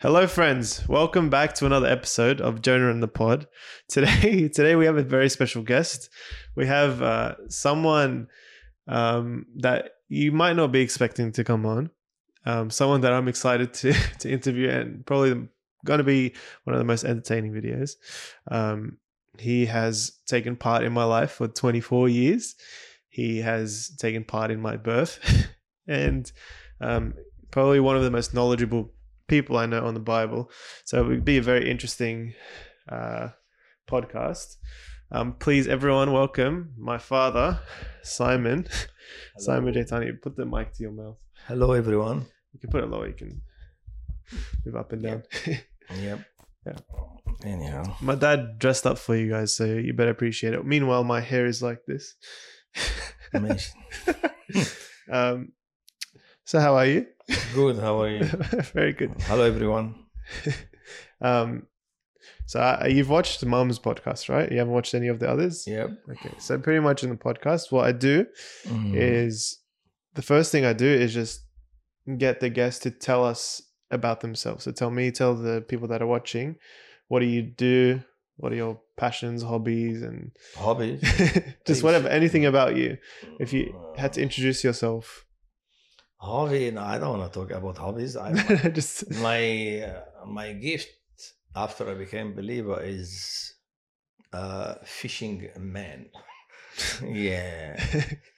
Hello, friends. Welcome back to another episode of Jonah and the Pod. Today, today we have a very special guest. We have uh, someone um, that you might not be expecting to come on. Um, someone that I'm excited to to interview, and probably going to be one of the most entertaining videos. Um, he has taken part in my life for 24 years. He has taken part in my birth, and um, probably one of the most knowledgeable people I know on the Bible. So it would be a very interesting uh, podcast. Um, please, everyone, welcome my father, Simon. Simon Jaitani, put the mic to your mouth. Hello, everyone. You can put it lower. You can move up and down. Yep. Yeah. Anyhow, my dad dressed up for you guys, so you better appreciate it. Meanwhile, my hair is like this. amazing. um, so how are you? Good. How are you? very good. Hello, everyone. Um, so uh, you've watched Mum's podcast, right? You haven't watched any of the others. Yep. Okay. So pretty much in the podcast, what I do Mhm. is the first thing I do is just get the guests to tell us about themselves. So tell me, tell the people that are watching, what do you do? What are your passions, hobbies, and Hobbies. just whatever, anything about you. If you had to introduce yourself, hobby, no, I don't want to talk about hobbies. I, just my uh, my gift after I became believer is uh, fishing man. yeah,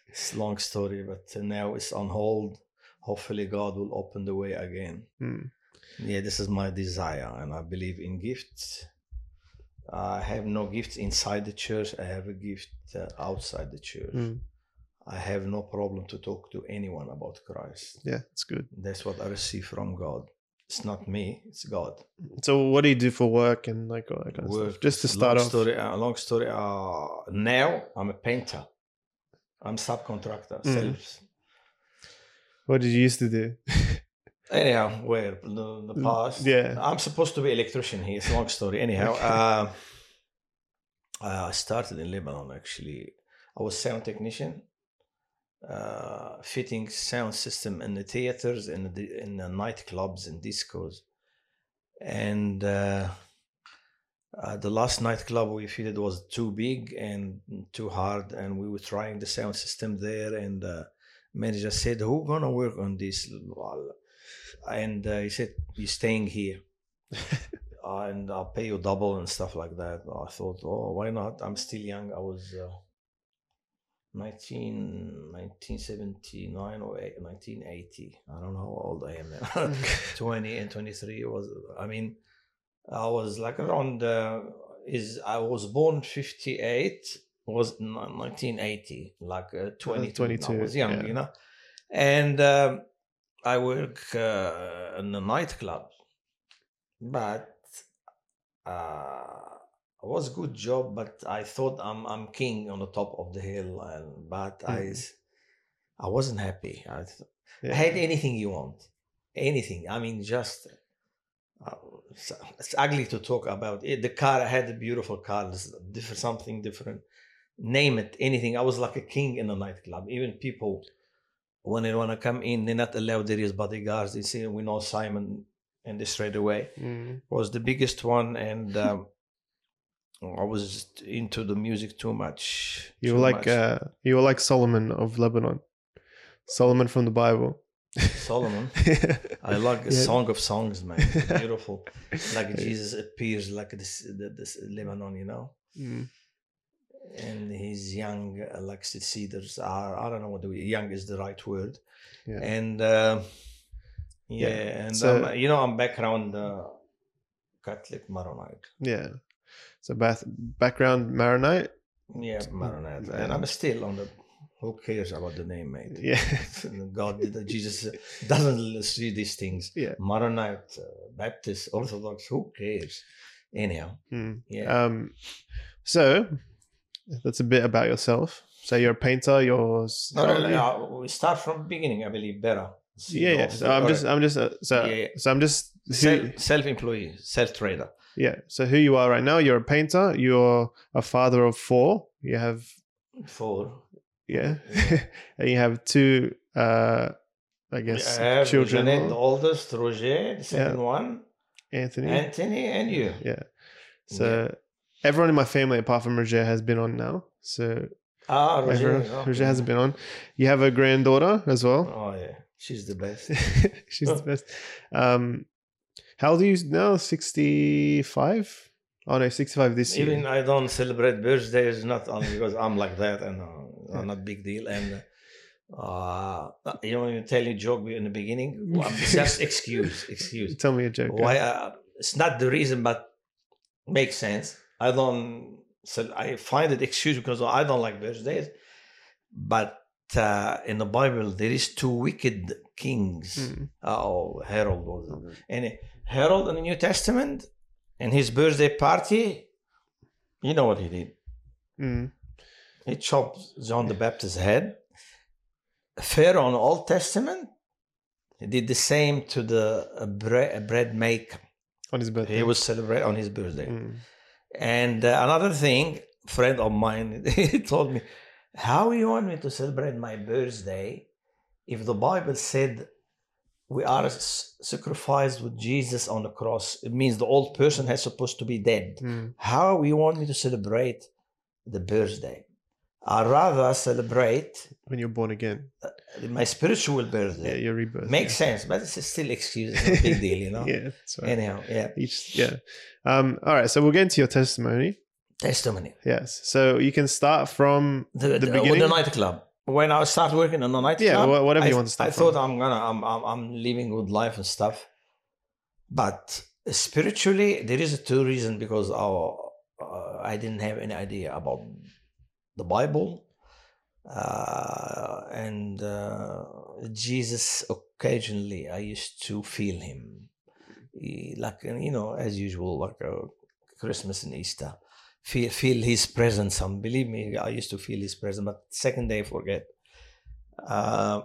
it's a long story, but now it's on hold. Hopefully, God will open the way again. Hmm. Yeah, this is my desire, and I believe in gifts. I have no gifts inside the church. I have a gift uh, outside the church. Hmm. I have no problem to talk to anyone about Christ. yeah, it's good. That's what I receive from God. It's not me; it's God. So what do you do for work and like all that kind of stuff? Just to start long off. Story, uh, long story. Uh, now I'm a painter. I'm subcontractor. Mm. Self. What did you used to do? Anyhow, where the, the Mm, past. yeah. I'm supposed to be electrician here. It's a long story. Anyhow, Okay. uh, I started in Lebanon actually. I was sound technician, uh, fitting sound system in the theaters, in the in the nightclubs and discos, and uh, uh, the last nightclub we fitted was too big and too hard, and we were trying the sound system there, and uh, manager said, "Who gonna work on this?" And uh, he said, "You're staying here." uh, and I'll pay you double and stuff like that. I thought, oh, why not? I'm still young. I was uh, 19, 1979 or 1980. I don't know how old I am now. 20 and 23 was, I mean, I was like around, uh, is I was born 58, was 1980, like uh, 22. 22, I was young, yeah. you know. And um, I work uh, in a nightclub but uh, it was a good job. But I thought I'm I'm king on the top of the hill, and but I Mhm. s- I wasn't happy. I, th- Yeah. I had anything you want, anything. I mean, just uh, it's, it's ugly to talk about it. The car I had a beautiful car, different something different. Name it, anything. I was like a king in a nightclub. Even people when they want to come in, they're not allowed. There is bodyguards. They say we know Simon, and they straight away Mm. was the biggest one and um, i was into the music too much You too were like much. uh, you were like Solomon of Lebanon, Solomon from the Bible. solomon i like a Yeah. song of songs man It's beautiful like jesus appears like this, this lebanon you know Mm. and he's young uh, like cedars are i don't know what the young is the right word Yeah. and uh, yeah, Yeah, and so- um, you know i'm background uh, catholic maronite Yeah. So bath, background Maronite. Yeah, Maronite. And I'm still on the. Who cares about the name, mate? Yeah. God, Jesus doesn't see these things. Yeah. Maronite, uh, Baptist, Orthodox, who cares? Anyhow, Mm. yeah. Um. So that's a bit about yourself. So you're a painter. You're no, no, no, uh, we start from beginning, I believe, better. Yeah, yeah. So I'm just, I'm just, uh, so, Yeah, yeah. so I'm just, Self, self-employee, self-trader. Yeah. So who you are right now? You're a painter. You're a father of four. You have, Four. yeah, and you have two, uh, I guess, I have children. Jeanette, the oldest, Roger, the second one. Anthony. Anthony and you. yeah. So everyone in my family apart from Roger has been on now. So Ah, Roger. everyone, okay. Roger hasn't been on. You have a granddaughter as well. Oh yeah, she's the best. She's the best. Um, how old are you now? Sixty-five. Oh no, sixty-five this year. Even I don't celebrate birthdays, not only because I'm like that and uh, not a big deal. And uh, you know, you tell you joke in the beginning. Well, just excuse, excuse. Tell me a joke. Why? Uh, it's not the reason, but makes sense. I don't. So I find it excuse because I don't like birthdays. But uh, in the Bible, there is two wicked kings. Mm. Oh, Herod was it? And Herod in the New Testament, in his birthday party, you know what he did? Mm. He chopped John the Baptist's head. Pharaoh in the Old Testament, he did the same to the uh, bread, bread maker. On his birthday. He was celebrating on his birthday. Mm. And uh, another thing, friend of mine, he told me, "How you want me to celebrate my birthday if the Bible said we are sacrificed with Jesus on the cross? It means the old person has supposed to be dead. Mm. How you want me to celebrate the birthday? I rather celebrate When you're born again. my spiritual birthday. Yeah, your rebirth. Makes sense, but it's still excuse. It's a big deal, you know. yeah. Right. Anyhow, yeah. Each, yeah. Um, all right. So we'll get into your testimony. Testimony. Yes. So you can start from the, the the, beginning. the nightclub. When I started working in the nightclub, yeah, wha- whatever I, you want to start I from. thought I'm gonna, I'm, I'm, I'm living good life and stuff. But spiritually, there is a two reason because our, uh, I didn't have any idea about the Bible, uh, and uh, Jesus. Occasionally, I used to feel him, He- like you know, as usual, like uh, Christmas and Easter feel feel his presence. And believe me, I used to feel his presence, but second day forget. Uh,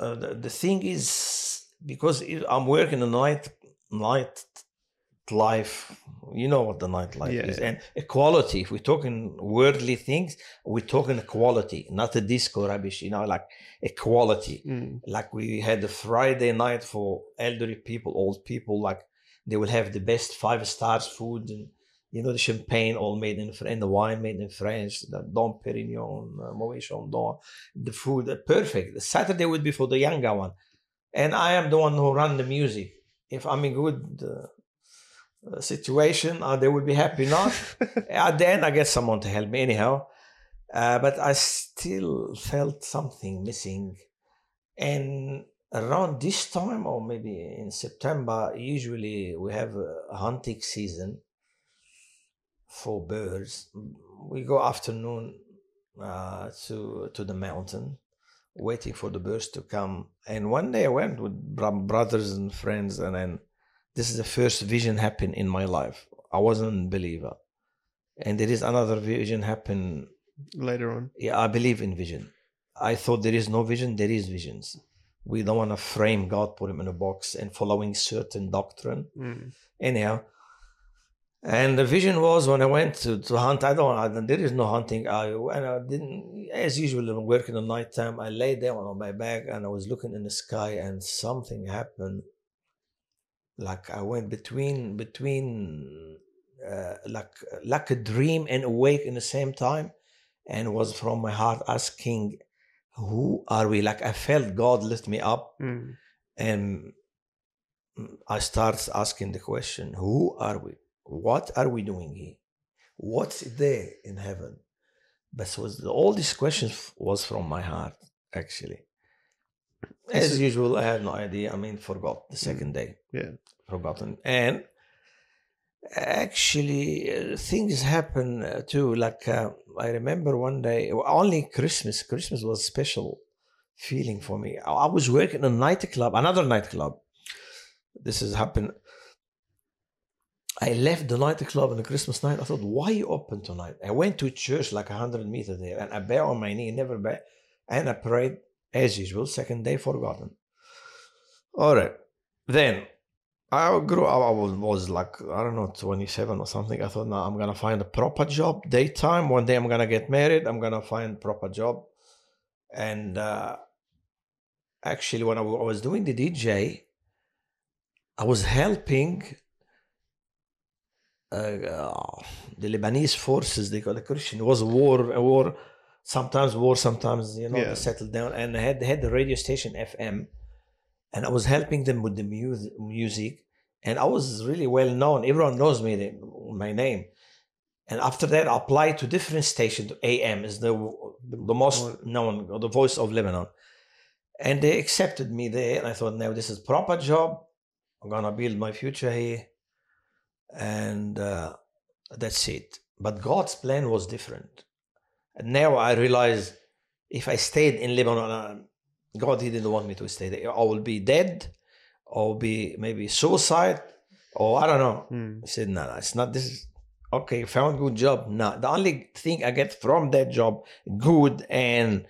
uh, the, the thing is because I'm working a night night life. You know what the nightlife Yeah, is, yeah. and equality. If we're talking worldly things, we're talking equality, not a disco rubbish. You know, like equality Mm. like we had a Friday night for elderly people, old people, like they will have the best five stars food and you know the champagne all made in French, and the wine made in French, the Dom Perignon, uh, Moet Chandon, the food uh, perfect. The Saturday would be for the younger one, and I am the one who run the music. If I'm in good uh, uh, situation, uh, they would be happy. Not at the end, I get someone to help me anyhow. Uh, but I still felt something missing. And around this time, or maybe in September, usually we have a hunting season for birds. We go afternoon uh, to to the mountain, waiting for the birds to come. And one day I went with brothers and friends, and then this is the first vision happened in my life. I wasn't a believer, and there is another vision happen Later on. yeah, I believe in vision. I thought there is no vision, there is visions. We don't want to frame God, put him in a box, and following certain doctrine. Mm. Anyhow, and the vision was when I went to, to hunt. I don't. I, there is no hunting. I and I didn't, as usual, when working at night time. I lay down on my back and I was looking in the sky, and something happened. Like I went between between, uh, like like a dream and awake in the same time and was from my heart asking, Who are we? Like I felt God lift me up Mm. and I started asking the question, Who are we? What are we doing here? What's there in heaven? But was all these questions was from my heart, actually. As usual, I had no idea. I mean, forgot the second day. Yeah. Forgotten. And actually uh, things happen uh, too like uh, i remember one day only christmas christmas was special feeling for me i I was working in a nightclub another nightclub this has happened i left the nightclub on the christmas night i thought why you open tonight i went to church like 100 meters there and i bear on my knee never bear and i prayed as usual second day forgotten all right then I grew up, I was, was like, I don't know, 27 or something. I thought, now I'm going to find a proper job, daytime. One day I'm going to get married. I'm going to find proper job. And uh, actually, when I was doing the DJ, I was helping uh, the Lebanese forces. They call the Christian. It was a war, a war. Sometimes war, sometimes you know Yeah. they settled down. And I had had the radio station FM, and I was helping them with the mu- music. And I was really well known. Everyone knows me, the- my name. And after that, I applied to different stations. AM is the the most known, the voice of Lebanon. And they accepted me there. And I thought, now this is proper job. I'm gonna build my future here, and uh, that's it. But God's plan was different. And now I realize if I stayed in Lebanon, uh, God didn't want me to stay there. I will be dead, or be maybe suicide, or I don't know. Mm. I said, no, no, it's not this. Is, okay, found good job. No, the only thing I get from that job, good and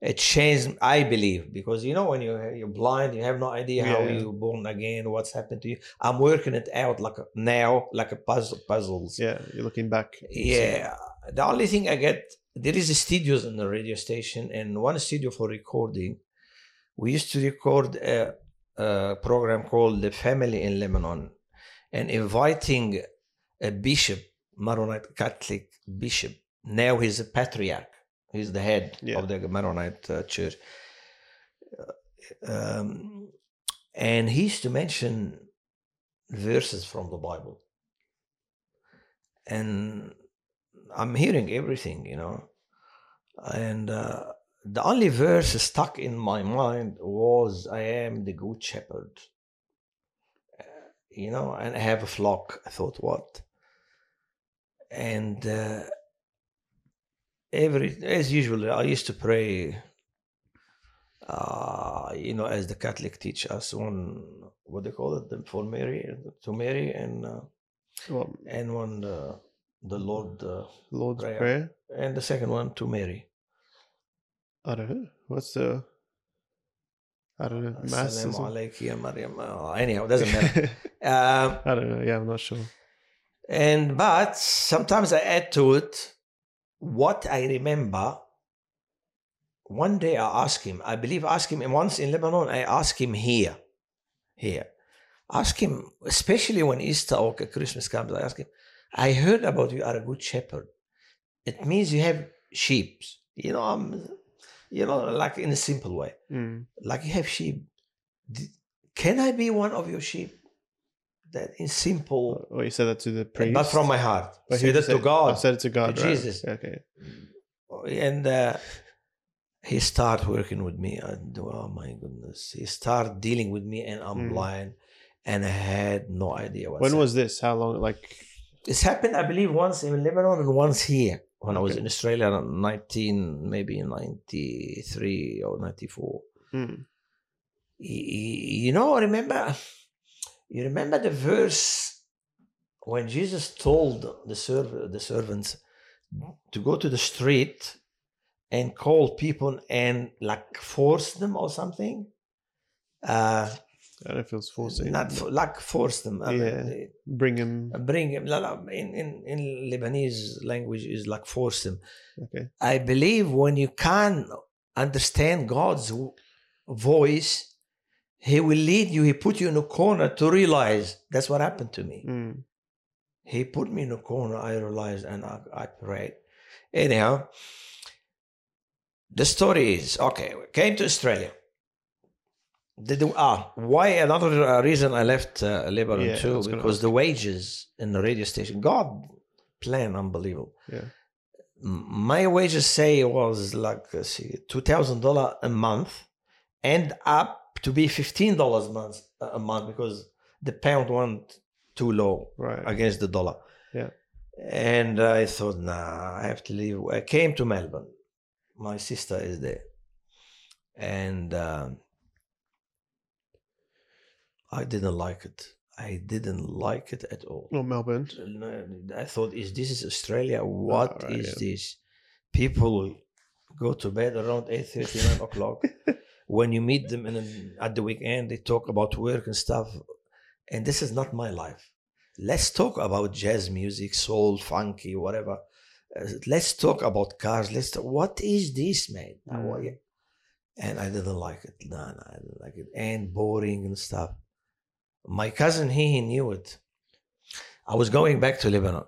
it changed, I believe, because you know when you you're blind, you have no idea how Yeah. you born again, what's happened to you. I'm working it out like a, now, like a puzzle, puzzles. Yeah, you're looking back. Yeah. The only thing I get, there is a studios in the radio station and one studio for recording. We used to record a, a program called The Family in Lebanon and inviting a bishop, Maronite Catholic bishop. Now he's a patriarch. He's the head Yeah. of the Maronite uh, church. Um, and he used to mention verses from the Bible. And I'm hearing everything, you know. And uh, the only verse stuck in my mind was, I am the good shepherd. Uh, you know, and I have a flock. I thought, what? And uh, every, as usual, I used to pray, uh, you know, as the Catholic teach us one, what they call it, for Mary, to Mary, and uh, Well, and one uh, the Lord, uh, Lord's Prayer. Prayer. and the second one to Mary. I don't know. What's the? I don't know. Mass. or Assalamu something? alaikum ya Maryam. Uh, anyhow, doesn't matter. um, I don't know. Yeah, I'm not sure. and but sometimes I add to it what I remember. One day I asked him. I believe I asked him once in Lebanon. I asked him here, here. Ask him, especially when Easter or Christmas comes. I ask him. I heard about you are a good shepherd. It means you have sheep. You know, I'm, you know, like in a simple way. Mm. like you have sheep. Can I be one of your sheep? That is simple, Oh, you said that to the priest. not from my heart. But he that said- to God. I said it to God. to right. Jesus. Okay. and uh, he started working with me. And oh my goodness, he started dealing with me, and I'm Mm. blind, and I had no idea what. When was this? How long? Like. this happened? I believe once in Lebanon and once here when I was in Australia, in nineteen maybe ninety three or ninety four. Mm. You know remember you remember the verse when jesus told the serv- the servants to go to the street and call people and like force them or something uh I don't know if it was forcing. not for, like force them I mean, Yeah. they- Bring him. bring la- in, in in lebanese language is like force them Okay. I believe when you can understand God's voice, He will lead you. He put you in a corner to realize. That's what happened to me. Mm. He put me in a corner. I realized and I, I prayed. Anyhow, the story is okay. We came to Australia. Did ah, why another reason I left uh, Lebanon Yeah, too because the wages in the radio station, God plan unbelievable. Yeah. My wages say was like uh, two thousand dollar a month, and up to be fifteen dollars a month a month because the pound went too low Right. against the dollar. Yeah. And I thought, nah, I have to leave. I came to Melbourne. My sister is there. And um, I didn't like it. I didn't like it at all. Not Melbourne. I thought, is this is Australia? What is right, yeah. this? People go to bed around 8 9 o'clock. when you meet them in an, at the weekend, they talk about work and stuff. And this is not my life. Let's talk about jazz music, soul, funky, whatever. Uh, let's talk about cars. Let's. Talk, what is this, man? Mm. And I didn't like it. No, no, I didn't like it. And boring and stuff. My cousin, he, he knew it. I was going back to Lebanon,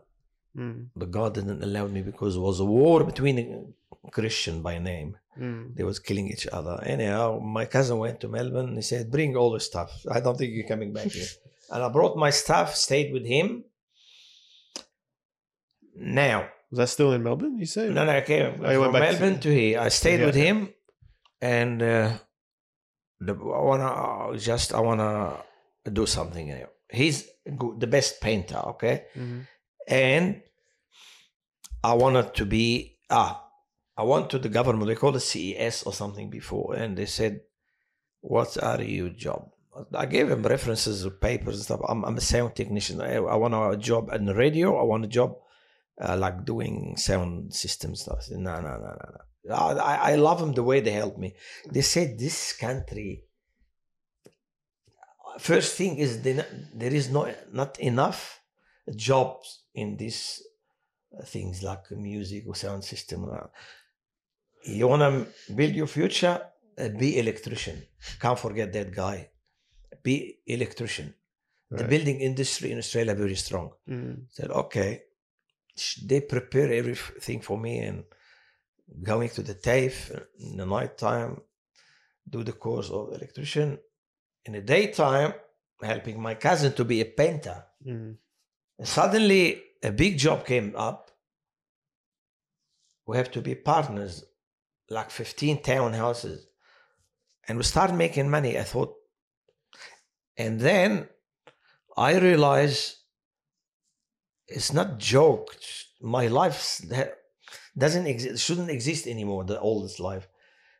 Mm. but God didn't allow me because it was a war between Christian by name. Mm. They was killing each other. Anyhow, my cousin went to Melbourne. He said, "Bring all the stuff. I don't think you're coming back here." and I brought my stuff, stayed with him. Now, Was that still in Melbourne? You say? no, no, I came Oh, went from back to- Melbourne to, here. I stayed Yeah. with him, and uh, the, I wanna just I wanna do something. Here. He's the best painter, okay, Mhm. And I wanted to be ah, I went to the government. They called it CES or something before, and they said, "What are your job?" I gave them references of papers and stuff. I'm, I'm a sound technician. I, I want a job in radio. I want a job uh, like doing sound system stuff. No, no, no, no, no. I, I love them the way they help me. They said this country. First thing is they, there is not not enough jobs in these uh, things like music or sound system. Uh, You wanna build your future? Uh, be electrician. Can't forget that guy. Be electrician. The building industry in Australia very strong Mm. said, okay, they prepare everything for me and going to the TAFE in the night time, do the course of electrician. In the daytime, helping my cousin to be a painter. Mm. Suddenly, a big job came up. We have to be partners, like 15 townhouses. And we started making money, I thought. And then I realized it's not joke. My life doesn't exist, shouldn't exist anymore, the oldest life.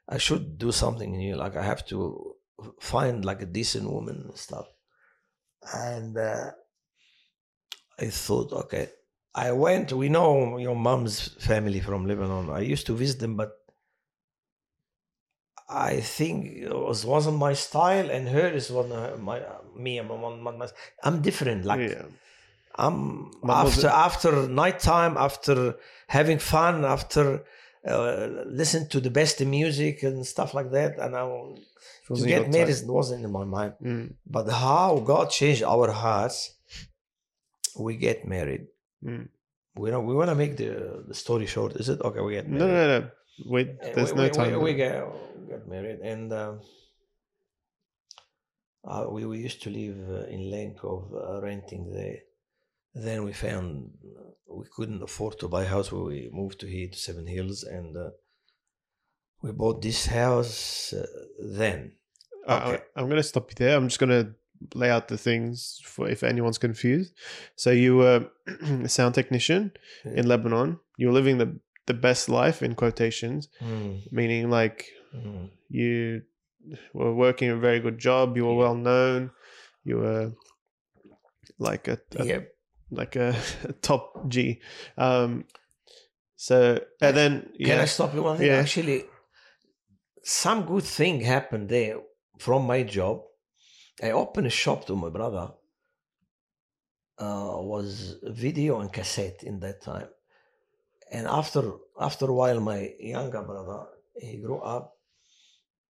I should do something new. Like I have to find like a decent woman and stuff. And uh, I thought, okay. I went, we know your mom's family from Lebanon. I used to visit them, but I think it was, wasn't my style, and hers wasn't uh, my me. and my, I'm different. Like yeah. I'm But after after nighttime, after having fun, after uh, listen to the best music and stuff like that, and I to get married wasn't in my mind. Mm. But how God changed our hearts, we get married. Mm. We know we want to make the the story short. Is it okay? We get No, married. no, no. no. Wait, Uh, there's we, no we- time. We, we get, get married, and um, uh, we, we used to live uh, in Lenkov, uh, renting there. Then we found we couldn't afford to buy a house, where we moved to here to Seven Hills, and uh, we bought this house uh, then. Uh, Okay. I, am going to stop you there. I'm just going to lay out the things for if anyone's confused. So you were a sound technician in Lebanon. You were living the the best life in quotations, Mm, meaning like mm. you were working a very good job. You were Yeah. well known. You were like a, a Yeah, like a, top G. Um, so and then Can yeah, I stop you one thing? Yeah. Actually, some good thing happened there from my job. I opened a shop to my brother. Uh, was video and cassette in that time, and after after a while, my younger brother he grew up.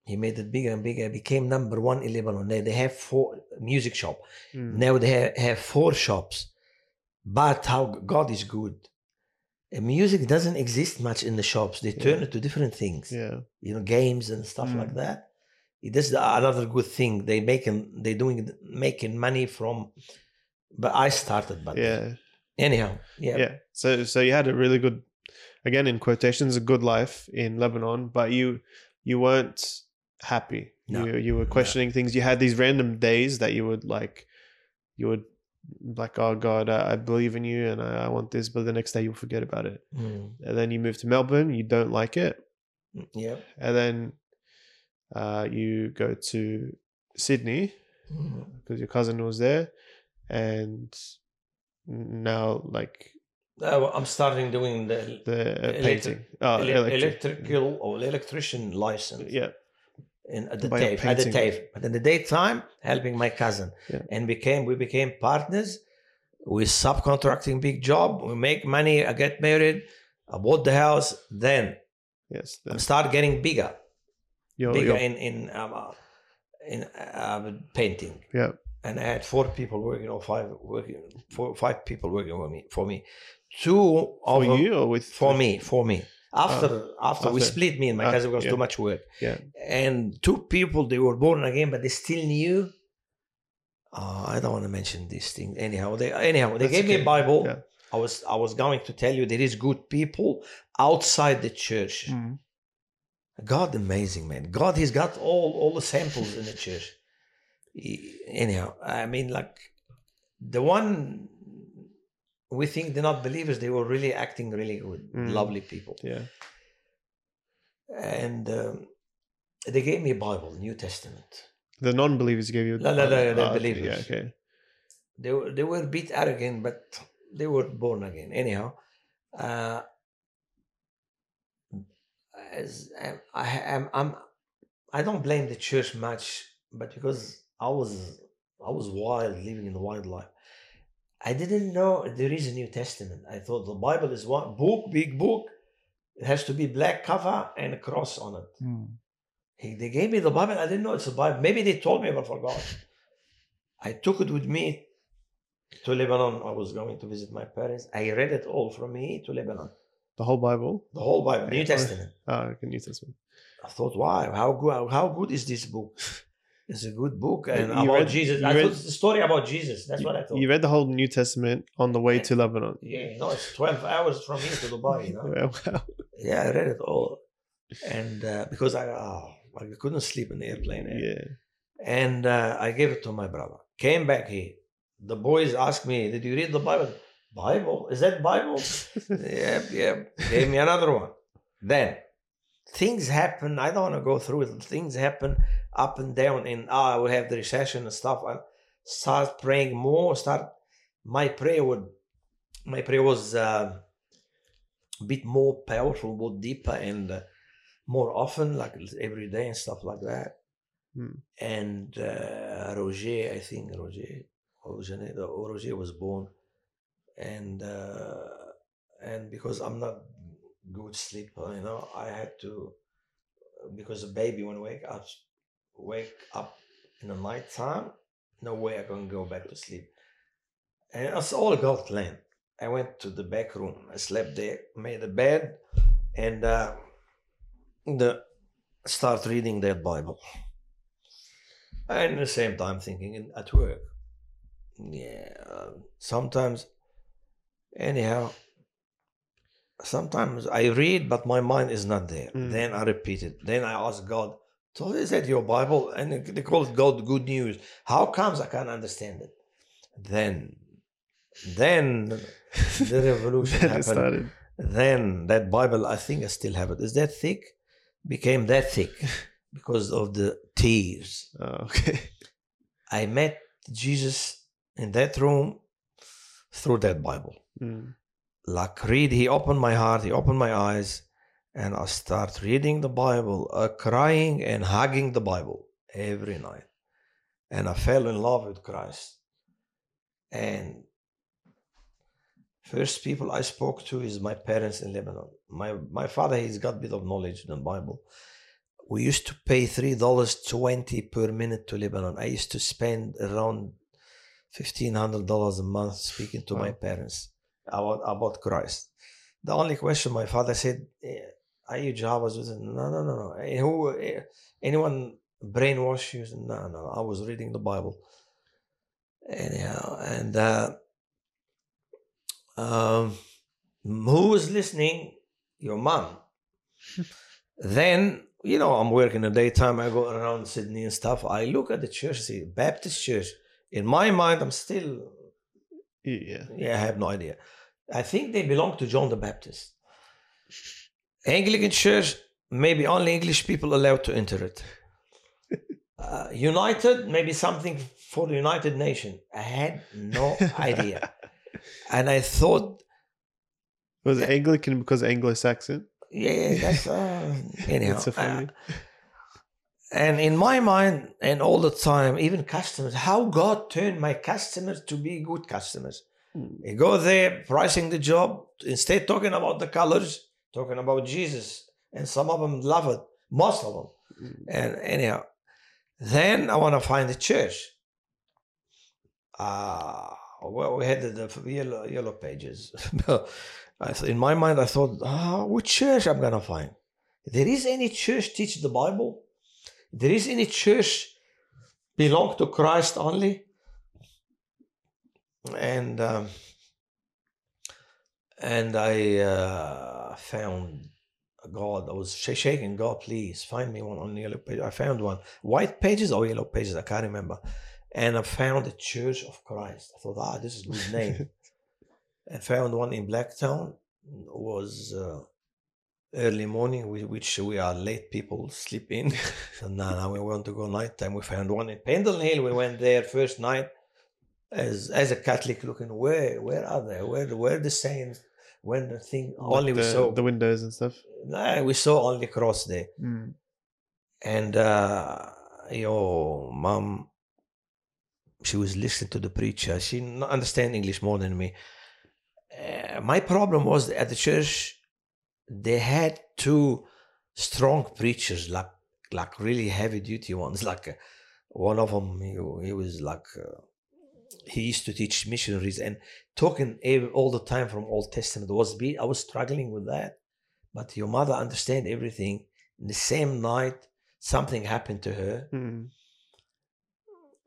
He made it bigger and bigger. Became number one in Lebanon. They, they have four music shop. Mm, Now they have, have four shops. But how God is good. And music doesn't exist much in the shops. They turn Yeah. it to different things. yeah, You know, games and stuff Mm. like that. That's is another good thing. They making they doing making money from. But I started, but yeah. anyhow, yeah, yeah so so you had a really good again in quotations a good life in lebanon but you you weren't happy No. you you were questioning things you had these random days that you would like you would like oh god i, I believe in you and I, I want this but the next day you'll forget about it Mm. and then you move to melbourne you don't like it Mm, yeah. and then uh, you go to sydney Mm. because your cousin was there and now like Uh, I'm starting doing the the uh, Electric- painting oh ele- electric. electrical or electrician license. yeah in at the By TAFE, at the. TAFE. But in the daytime, helping my cousin, Yeah. and became we became partners. We subcontracting big job. We make money. I get married. I bought the house. Then yes I start getting bigger, your, bigger your, in in um, uh, in uh, painting. yeah and I had four people working or five working four five people working for me for me. Two For of you or with for me for me. After after we split me and my Ah, cousin because yeah. too much work. Yeah. And two people they were born again, but they still knew. Uh, I don't want to mention these things. Anyhow, they anyhow they That's gave me a Bible. Yeah. I was I was going to tell you there is good people outside the church. Mm. God amazing man. God he's got all all the samples in the church. He- anyhow, I mean like the one we think they're not believers, they were really acting really good, Mm. lovely people. Yeah. And um, they gave me a Bible, New Testament. The non-believers gave you. No, no, no, the Ah, believers. Yeah. Okay. They were they were a bit arrogant, but they were born again. Anyhow, uh, as um, I am, I'm, I don't blame the church much, but because I was I was wild, living in the wild life. I didn't know there is a New Testament. I thought the Bible is one book, big book. It has to be black cover and a cross on it. He, they gave me the Bible. I didn't know it's a Bible. Maybe they told me, but forgot. I took it with me to Lebanon. I was going to visit my parents. I read it all from me to Lebanon. The whole Bible. The whole Bible, New Testament. Ah, okay, New Testament. I thought, wow, how good, how good is this book? It's a good book and You about read- Jesus. I read- thought it's the story about Jesus. That's what I thought. You read the whole New Testament on the way to Lebanon. yeah, no, it's twelve hours from here to Dubai. You know? Yeah, I read it all, and uh, because I, oh, I couldn't sleep in the airplane. yeah. and uh, I gave it to my brother. Came back here. The boys asked me, "Did you read the Bible?" Bible? Is that Bible? yep, yep. Gave me another one. Then things happen. I don't want to go through it. Things happen up and down. And ah, we have the recession and stuff. I start praying more. Start my prayer would. My prayer was uh, a bit more powerful, more deeper, and uh, more often, like every day and stuff like that and uh, Roger, I think Roger, Roger, Roger was born, and uh, and because I'm not good sleeper, you know, I had to because the baby when wake up wake up in the night time, no way I can go back to sleep, and it's all God plan. I went to the back room. I slept there, made a bed, and uh, the start reading that Bible and at the same time thinking at work. Yeah, sometimes, anyhow, sometimes I read, but my mind is not there. Mm. Then I repeat it. Then I ask God, so is that your Bible? And they- call it God good news. How comes I can't understand it? Then, then the revolution Then happened. started. Then that Bible, I think I still have it. Is that thick? Became that thick because of the tears. Oh, okay. I met Jesus in that room through that Bible. Mm. Like read, he opened my heart, he opened my eyes, and I start reading the Bible, uh, crying and hugging the Bible every night. And I fell in love with Christ. And first people I spoke to is my parents in Lebanon. My my father, he's got a bit of knowledge in the Bible. We used to pay three dollars twenty per minute to Lebanon. I used to spend around fifteen hundred dollars a month speaking to my parents about about Christ. The only question my father said, eh, "Are you Jehovah's Witness?" No, no, no, no. Eh, Who? eh, Anyone brainwash you? No, no. I was reading the Bible. Anyhow, and uh, um, who was listening? Your mom. then you know I'm working the daytime. I go around Sydney and stuff. I look at the church, see Baptist church. In my mind, I'm still Yeah. yeah, I have no idea. I think they belong to John the Baptist. Anglican Church, maybe only English people allowed to enter it. Uh, United, maybe something for the United Nation. I had no idea. And I thought, Was it Anglican because Anglo-Saxon? yeah, that's uh, anyhow. That's so funny. uh, and in my mind, and all the time, even customers, how God turned my customers to be good customers. Mm. You go there, pricing the job, instead talking about the colors, talking about Jesus, and some of them love it, most of them. Mm. And anyhow, then I want to find a church. Ah, well, we had the, the yellow yellow pages. In my mind, I thought, ah, which church I'm gonna find? There is any church teach the Bible? There is any church belong to Christ only? And um, and I uh, found God. I was sh- shaking. God, please find me one on yellow page. I found one. White pages or yellow pages? I can't remember. And I found the Church of Christ. I thought, ah, this is a good name. and found one in Blacktown. It was uh, early morning, we, which we are late people sleep in. so now, now we want to go nighttime. We found one in Pendle Hill. We went there first night as as a Catholic, looking where where are they? Where where the saints? When the thing only the, we saw the windows and stuff. no, we saw only cross there. Mm. And uh, your mom, she was listening to the preacher. She not understand English more than me. Uh, my problem was at the church, they had two strong preachers, like like really heavy duty ones. Like uh, one of them, he, he was like uh, he used to teach missionaries and talking all the time from Old Testament. Was be I was struggling with that, but your mother understand everything. The same night, something happened to her. Mm.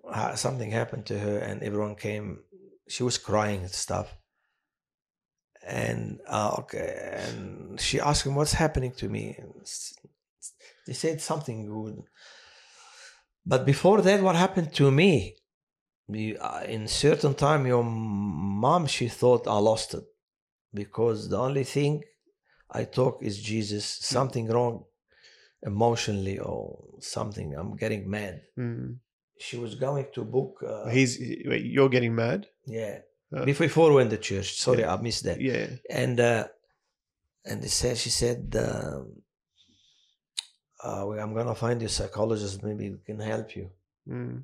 Uh, something happened to her, and everyone came. She was crying and stuff. And uh, okay, and she asked him, "What's happening to me?" And they said something good. But before that, what happened to me? Uh, in certain time, your mom she thought I lost it because the only thing I talk is Jesus. Something wrong emotionally or something. I'm getting mad. Mm. She was going to book. Uh, He's wait, you're getting mad. yeah. Uh, Before we went to church. Sorry, I missed that. Yeah. And uh, and they said she said, um, uh, "I'm gonna find you a psychologist. Maybe we can help you." Mm.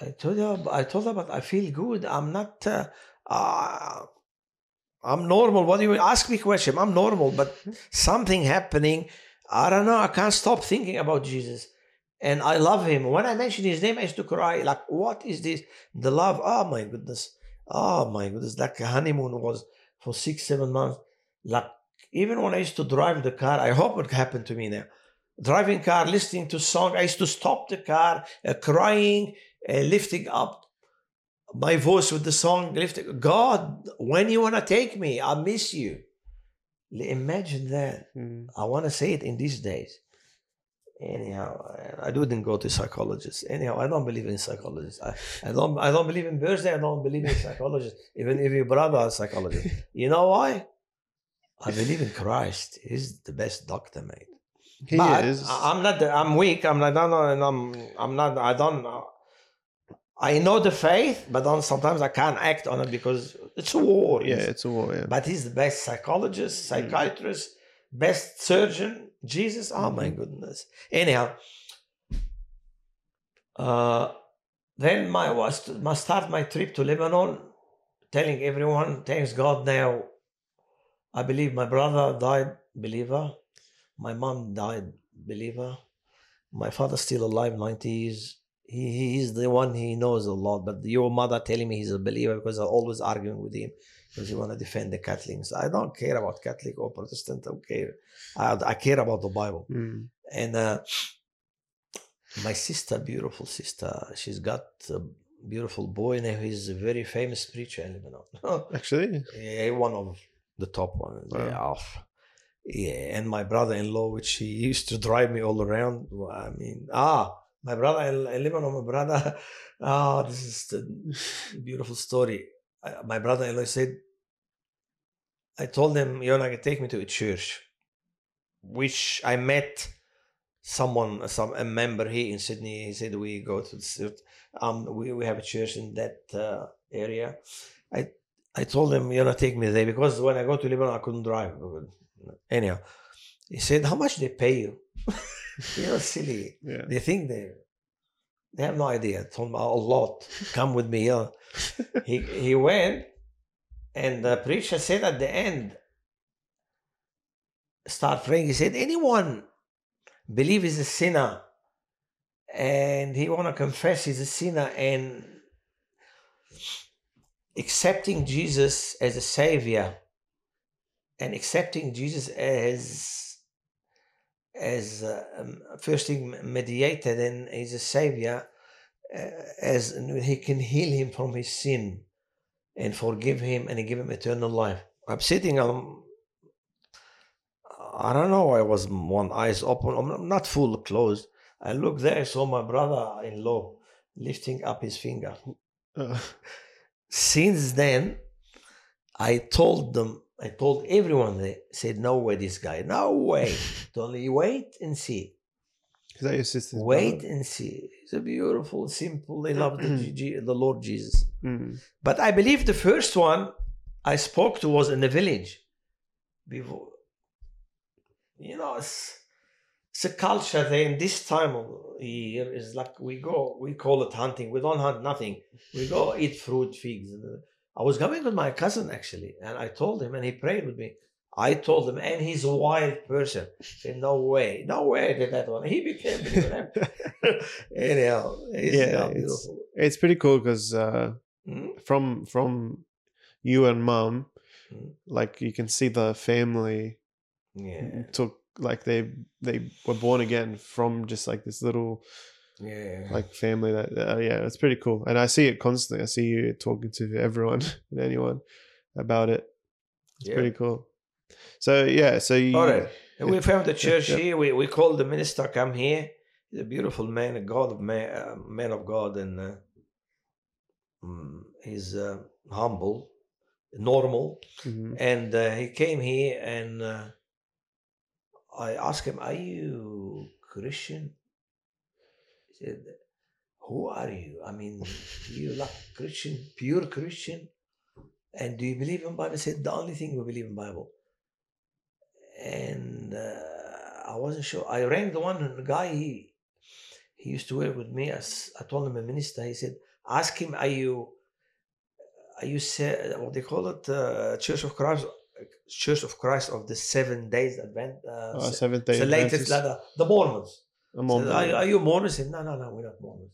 I told her, I told her, but I feel good. I'm not. Uh, uh, I'm normal. What do you mean? ask me question? I'm normal, but something happening. I don't know. I can't stop thinking about Jesus, and I love him. When I mention his name, I used to cry. Like, what is this? The love. Oh my goodness. Oh my goodness. Like a honeymoon was for six, seven months. Like even when I used to drive the car, I hope it happened to me now. Driving car, listening to song. I used to stop the car, uh, crying, uh, lifting up my voice with the song. Lifting, God, when you want to take me, I miss you. Imagine that. Mm. I want to say it in these days. Anyhow, I didn't go to psychologists. Anyhow, I don't believe in psychologists. I, I don't. I don't believe in birthday. I don't believe in psychologists. Even if your brother is a psychologist, you know why? I believe in Christ. He's the best doctor, mate. He But is. I- I'm not. I'm weak. I'm not. Not- I'm. I'm not. I don't. know. I know the faith, but then sometimes I can't act on it because it's a war. yeah, It's- a war. Yeah. but he's the best psychologist, hmm. psychiatrist, best surgeon. Jesus, oh my Mhm. goodness. Anyhow, uh, then my was my start my trip to Lebanon, telling everyone, thanks God now. I believe my brother died believer, my mom died believer, my father still alive, nineties. He, he is the one he knows a lot, but your mother telling me he's a believer because I'm always arguing with him because you want to defend the Catholics. I don't care about Catholic or Protestant. I don't care. I, I care about the Bible. Mm. And uh, my sister, beautiful sister, she's got a beautiful boy now. He's a very famous preacher in Lebanon. Actually, yeah, one of the top ones. Yeah, off. Yeah, and my brother-in-law, which he used to drive me all around. I mean, ah, my brother in, Lebanon, my brother. Ah, this is the beautiful story. Uh, my brother-in-law said, I told him, you're not gonna take me to a church, which I met someone, some a member here in Sydney. He said we go to the, um, we we have a church in that uh, area. I I told him you're not take me there because when I go to Lebanon I couldn't drive. Anyhow, he said, how much they pay you? you're silly. yeah. They think they they have no idea. I told him a lot. Come with me. He he went, and the preacher said at the end, start praying. He said, anyone believe he's a sinner, and he want to confess he's a sinner, and accepting Jesus as a savior and accepting Jesus as as uh, um, first thing mediator, then he's a savior, uh, as he can heal him from his sin and forgive him and give him eternal life. I'm sitting on. I don't know. I was one eyes open, I'm not full closed. I looked there, I saw my brother-in-law lifting up his finger. Uh, Since then, I told them, I told everyone, they said, no way, this guy, no way. Only wait and see. is that your sister's Wait brother? and see. He's a beautiful, simple. They love the, the Lord Jesus. Mm. But I believe the first one I spoke to was in the village. Before, you know, it's, it's a culture there. In this time of year is like we go, we call it hunting. We don't hunt nothing. We go eat fruit, figs. I was going with my cousin actually, and I told him, and he prayed with me. I told him, and he's a wild person. Said, "No way, no way did that one." He became. Anyhow, it's, Yeah, it's- It's pretty cool because uh, Mm, from from you and mom, Mm. like you can see the family Yeah, took like they they were born again from just like this little yeah. like family that uh, yeah it's pretty cool and i see it constantly i see you talking to everyone and anyone about it it's Yeah. pretty cool so yeah so you All right. And we found the church yeah. here. We, we called the minister come here. He's a beautiful man, a God of man, uh, man of God, and uh, mm, he's uh, humble, normal. Mhm. And uh, he came here, and uh, I asked him, "Are you Christian?" Said, "Who are you? I mean, you like Christian, pure Christian, and do you believe in Bible?" I said, "The only thing we believe in Bible." and uh, I wasn't sure. I rang the one the guy he he used to work with me. As I told him a minister. He said, "Ask him, are you are you say, what they call it, uh, Church of Christ, Church of Christ of the Seven Days Advent, uh, oh, se- seventh day the latest letter, the Mormons." Said, are, are you Mormons? He said, no, no, no, we're not Mormons.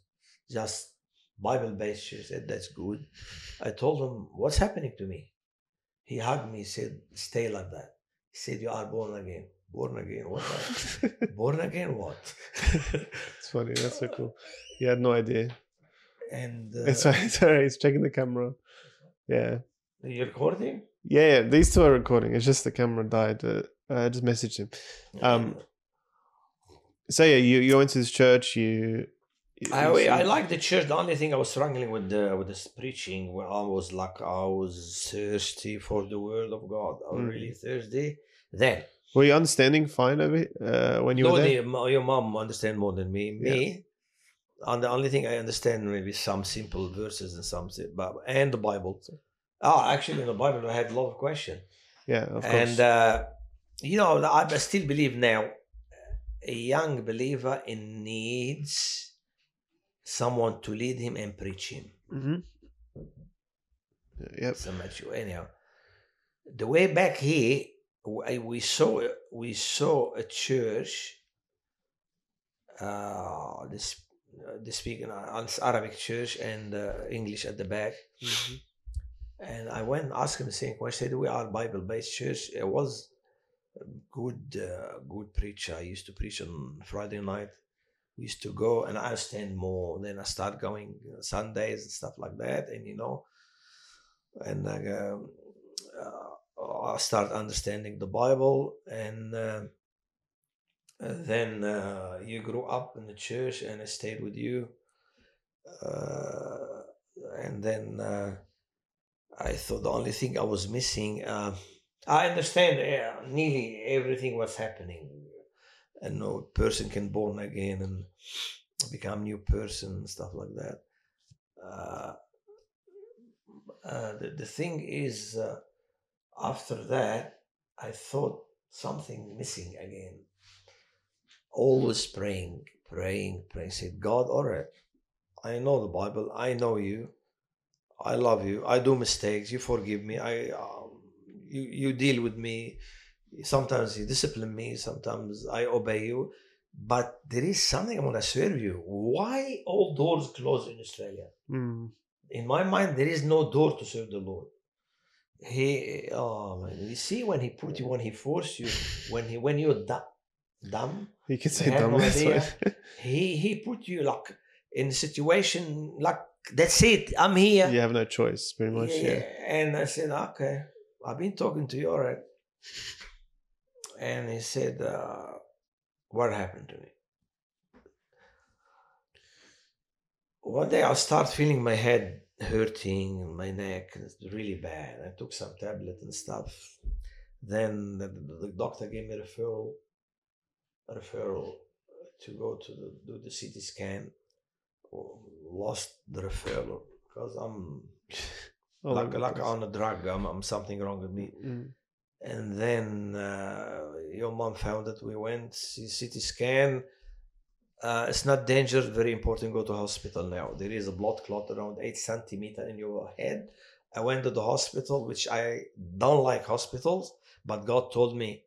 Just Bible based. She said, that's good. I told him, what's happening to me? He hugged me, said, stay like that. He said, you are born again. Born again? What? born again what? it's funny that's so cool he had no idea and uh, it's fine sorry he's checking the camera yeah are you recording? yeah yeah these two are recording it's just the camera died uh, i just messaged him Um, so yeah you you went to this church you, you I, I like the church. The only thing I was struggling with the with this preaching, where I was like I was thirsty for the word of God. I was Mm. really thirsty. Then were you understanding fine of it uh, when you no, were there the- your mom understand more than me. Yeah. Me, and the only thing I understand maybe some simple verses and some but and the Bible. Oh, actually, in the Bible, I had a lot of questions. yeah of course And uh, you know, I still believe now, a young believer in needs someone to lead him and preach him. hmm yep So much anyhow. The way back here, we saw we saw a church. Uh, this uh, they speak in uh, Arabic church and uh, English at the back. Mhm. And I went and asked him the same question. I said, "We are Bible-based church." It was good, uh, good preacher. I used to preach on Friday night. We used to go, and I understand more. Then I start going uh, Sundays and stuff like that, and you know, and I, um, uh, I start understanding the Bible, and uh, then uh, you grew up in the church, and I stayed with you, uh, and then. Uh, I thought the only thing I was missing. Uh, I understand uh, nearly everything was happening. And no person can born again and become new person stuff like that. Uh, uh, the, the thing is, uh, after that, I thought something missing again. Always praying, praying, praying. Said, God, all right, I know the Bible. I know you. I love you. I do mistakes. You forgive me. I, um, you, you deal with me. Sometimes you discipline me. Sometimes I obey you. But there is something I want to serve you. Why all doors closed in Australia? Mm. in my mind, there is no door to serve the Lord. He, oh man, you see when he put you, when he force you, when he, when you're du- dumb, You can say dumb. no idea. he he put you like in a situation like that's it. I'm here. you have no choice, pretty much. Yeah. And I said, okay, I've been talking to right. And he said, uh, what happened to me? One day I start feeling my head hurting, my neck, it's really bad. I took some tablet and stuff. Then the, the doctor gave me a referral, a referral to go to the, do the CT scan. Lost the referral because I'm like like on a drug. I'm, I'm something wrong with me. Mm. And then uh, your mom found it. We went CT scan. Uh, it's not dangerous. Very important. Go to hospital now. There is a blood clot around eight centimeter in your head. I went to the hospital, which I don't like hospitals, but God told me,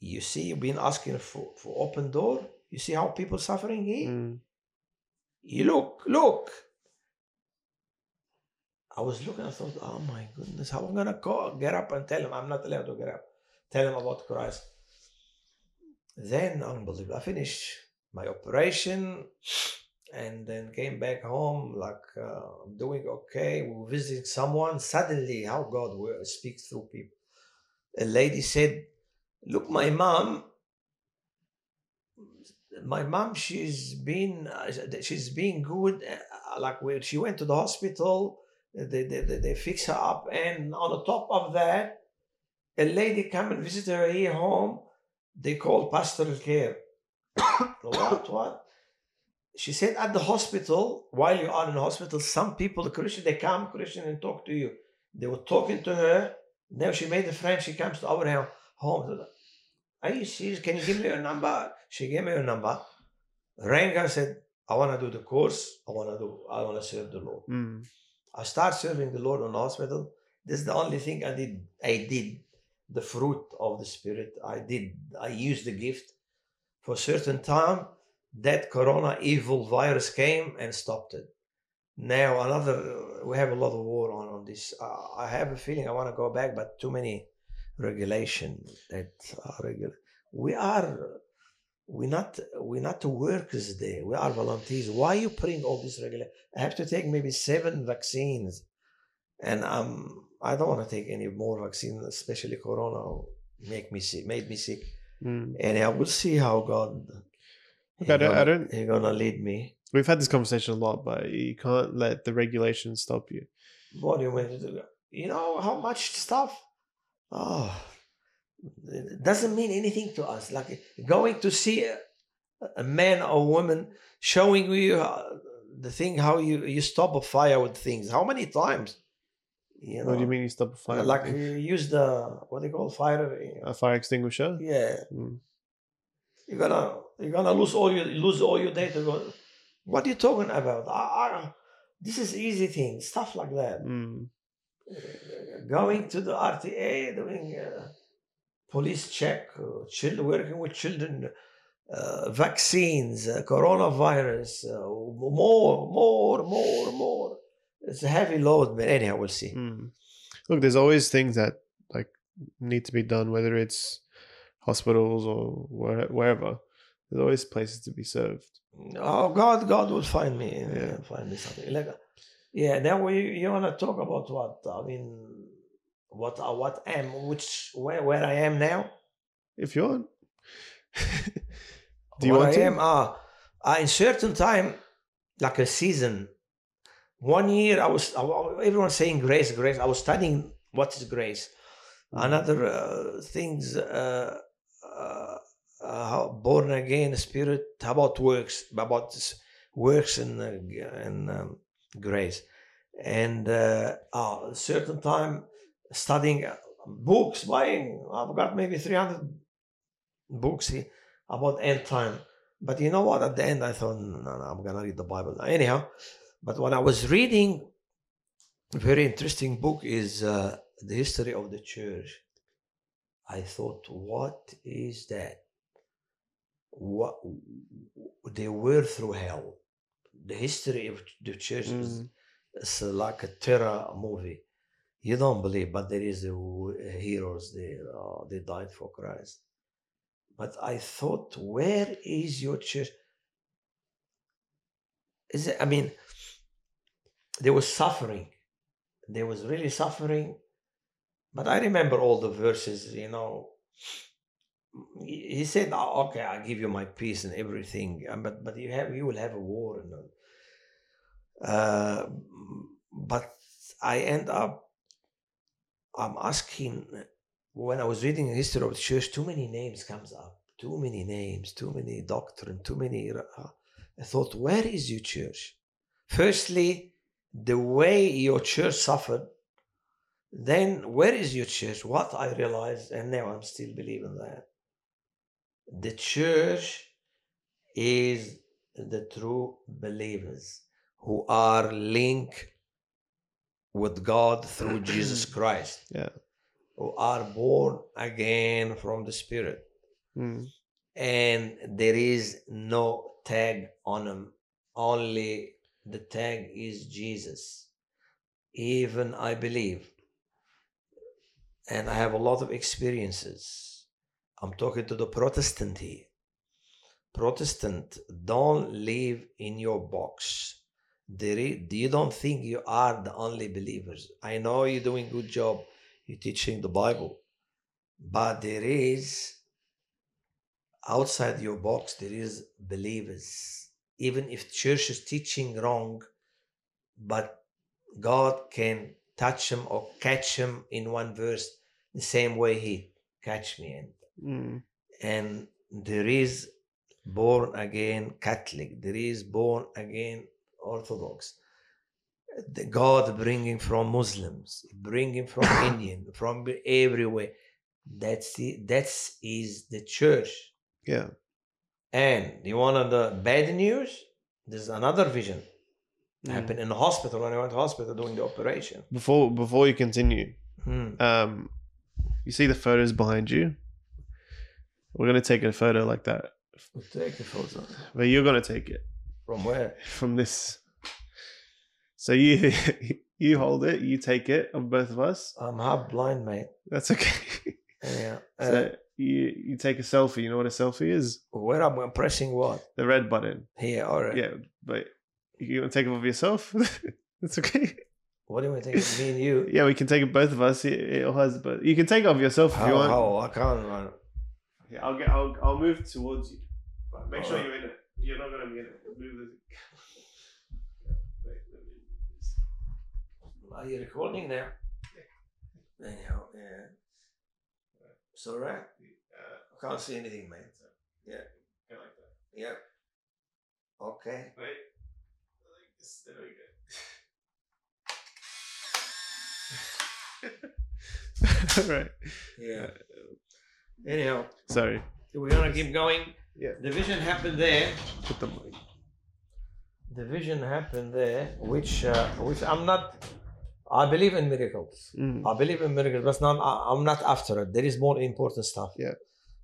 "You see, you've been asking for, for open door. You see how people suffering here. Mm. You look, look. I was looking, I thought, oh my goodness, how am I gonna go get up and tell him I'm not allowed to get up, tell him about Christ. Then unbelievable. I finished my operation and then came back home like uh, I'm doing okay. We were visiting someone. Suddenly, how God will speak through people. A lady said, "Look, my mom my mom she's been uh, she's been good uh, like she went to the hospital they, they, they, fix her up and on the top of that a lady come and visit her here home they call pastoral care what what she said at the hospital while you are in the hospital some people the christian they come christian and talk to you they were talking to her now she made a friend she comes to our home are you serious? Can you give me your number? She gave me her number. Rang her, said, I want to do the course. I want to do, I want to serve the Lord. Mm. I start serving the Lord on hospital. This is the only thing I did. I did the fruit of the Spirit. I did, I used the gift for a certain time. That corona evil virus came and stopped it. Now another, we have a lot of war on, on this. Uh, I have a feeling I want to go back, but too many regulation that are regular. We are we're not we're not workers there. We are volunteers. Why you putting all this regulation? I have to take maybe seven vaccines, and um I don't want to take any more vaccines, especially Corona. Make me sick, made me sick. Mm. And I will see how God. I don't- I don't- He's gonna lead me. We've had this conversation a lot, but you can't let the regulations stop you. What do you mean? You know how much stuff? Oh, it doesn't mean anything to us. Like going to see a, a man or woman showing you uh, the thing how you you stop a fire with things. How many times? You know, What do you mean you stop a fire? Like you use the what they call fire. a fire extinguisher? Yeah, Mm. you're gonna you're gonna lose all your lose all your data. What are you talking about? I, I, this is easy thing, stuff like that. Mm. going to the RTA, doing uh, police check, uh, children, working with children, uh, vaccines, uh, coronavirus, uh, more, more, more, more. It's a heavy load, but anyhow, we'll see. Mm. Look, there's always things that like need to be done, whether it's hospitals or where, wherever. There's always places to be served. Oh, God, God will find me, Yeah. find me something. Like, yeah. Now we you want to talk about what? I mean, what I what am which where where I am now? If you want. Do you What want I to? am, ah, uh, in certain time, like a season. One year, I was everyone saying grace, grace. I was studying what is grace. Another uh, things, uh, uh, uh, how born again spirit. How about works? About works and uh, and um, grace. And uh, ah, a certain time, studying uh, books, buying. I've got maybe three hundred books here about end time. But you know what? At the end, I thought, no, no, I'm gonna read the Bible anyhow. But when I was reading, a very interesting book is uh, the history of the church. I thought, what is that? What they were through hell. The history of the church is Mm. it's like a terror movie. You don't believe, but there is a, w- heroes there. Uh, they died for Christ. But I thought, where is your church? Is it? I mean, there was suffering. There was really suffering. But I remember all the verses. You know, he said, "Oh, "Okay, I give you my peace and everything, uh, but but you have you will have a war." And uh, but I end up I'm asking when I was reading the history of the church, too many names comes up, too many names, too many doctrine, too many. Uh, I thought, where is your church? Firstly, the way your church suffered. Then, where is your church? What I realized, and now I'm still believing that the church is the true believers who are linked with God through Jesus Christ Yeah. who are born again from the Spirit. Mm. And there is no tag on them, only the tag is Jesus. Even I believe, and I have a lot of experiences. I'm talking to the Protestant here. Protestant, don't live in your box. There is, you don't think you are the only believers. I know you're doing good job. You're teaching the Bible, but there is outside your box. There is believers. Even if church is teaching wrong, but God can touch them or catch them in one verse the same way He catch me in Mm. and there is born again Catholic, there is born again Orthodox. The God bringing from Muslims, bringing from Indian, from everywhere. That's the that's is the church. Yeah. And you want the bad news? There's another vision Mm. happened in the hospital when I went to hospital doing the operation. Before before you continue, Hmm. um, you see the photos behind you. We're gonna take a photo like that, We'll Take a photo. but you're gonna take it From where? from this. So you you hold it, you take it of both of us. I'm half blind, mate. That's okay. Yeah. Uh, so you you take a selfie. You know what a selfie is? where am I pressing what? The red button. Here, all right. Yeah, but you want to take it of yourself? That's okay. What do we think? Me and you? Yeah, we can take it both of us. It, it has, but you can take it of yourself if you want. Oh, I can't run. Yeah, I'll get. I'll. I'll move towards you. But make sure Alright. you're in it. You're not gonna be in it. Move the. Wait, let me- Are you recording now? Anyhow, yeah. It's all right. Uh, I can't see anything, man. Yeah. go like that. Yep. Okay. Wait. Like this. There we go. All right. Yeah. Anyhow, Sorry. we're gonna keep going. Yeah. The vision happened there. Put the mic. The vision happened there, which uh, which I'm not. I believe in miracles. Mm. I believe in miracles, but not, I- I'm not after it. There is more important stuff. Yeah.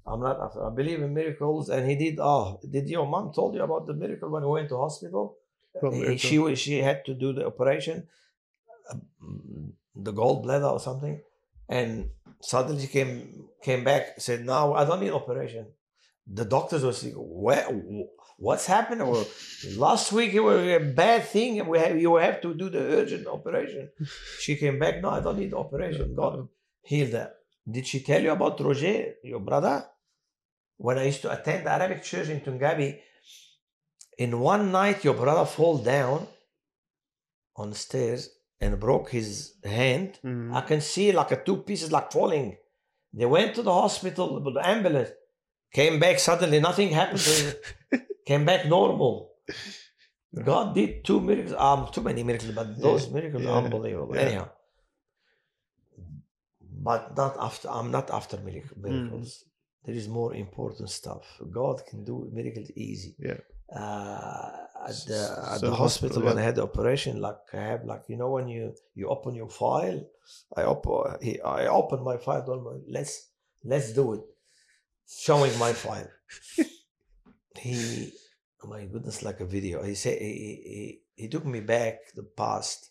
I'm not after. I believe in miracles, and he did. Oh, did your mom told you about the miracle when he went to hospital? What He- miracle? She wa- she had to do the operation, uh, the gallbladder or something, and suddenly she came came back said, "No, I don't need operation." The doctors were saying, "Where? What's happened?" Or last week it was a bad thing, and we have you have to do the urgent operation. She came back. No, I don't need the operation. God healed her. Did she tell you about Roger, your brother? When I used to attend the Arabic church in Toongabbie, in one night your brother fall down on the stairs and broke his hand. Mm. I can see like a two pieces like falling. They went to the hospital with the ambulance, came back suddenly, nothing happened to him. came back normal. God did two miracles, um, too many miracles, but those Yeah, miracles yeah, are unbelievable. yeah. Anyhow, but not after. I'm not after mirac- Mm. miracles. There is more important stuff. God can do miracles easy. Yeah. Uh, at the, at So the hospital hospital, when. I had the operation, like I have, like you know, when you you open your file, I open I open my file. him, Let's let's do it. Showing my file. he, my goodness, like a video. He said he, he he- took me back the past.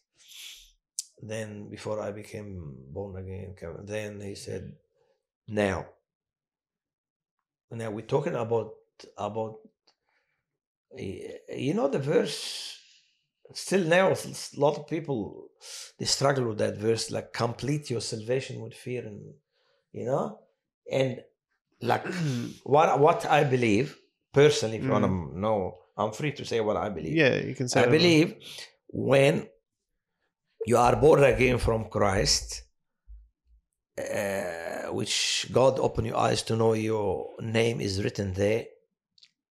Then before I became born again, then he said, "Now, now we're talking about about eh, you know the verse." Still now, a lot of people they struggle with that verse, like complete your salvation with fear and you know, and like what what I believe personally. If you want to know, I'm free to say what I believe. Yeah, you can say. I believe when you are born again from Christ, uh, which God open your eyes to know your name is written there,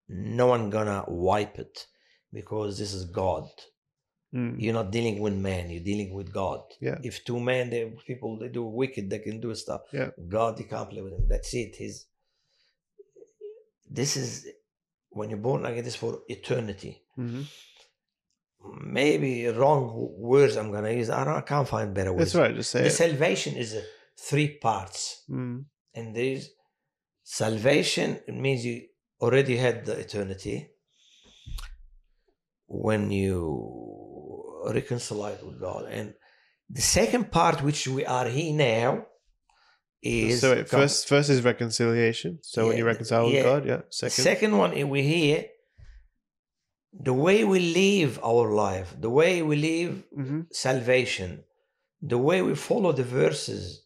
no one gonna wipe it because this is God. Mm, You're not dealing with man, you're dealing with God. Yeah. If two men, they people they do wicked, they can do stuff. Yeah. God, you can't play with him. That's it. His this is when you're born again, this for eternity mhm. maybe wrong words I'm gonna use. I, don't, I can't find better words. That's right. Just say The it. salvation is three parts, Mm, and there's salvation. It means you already had the eternity when you reconcile with God, and the second part, which we are here now, is so wait, first, first is reconciliation. So when you Yeah, reconcile with. God, yeah. Second, second one, we hear the way we live our life, the way we live hmm salvation, the way we follow the verses.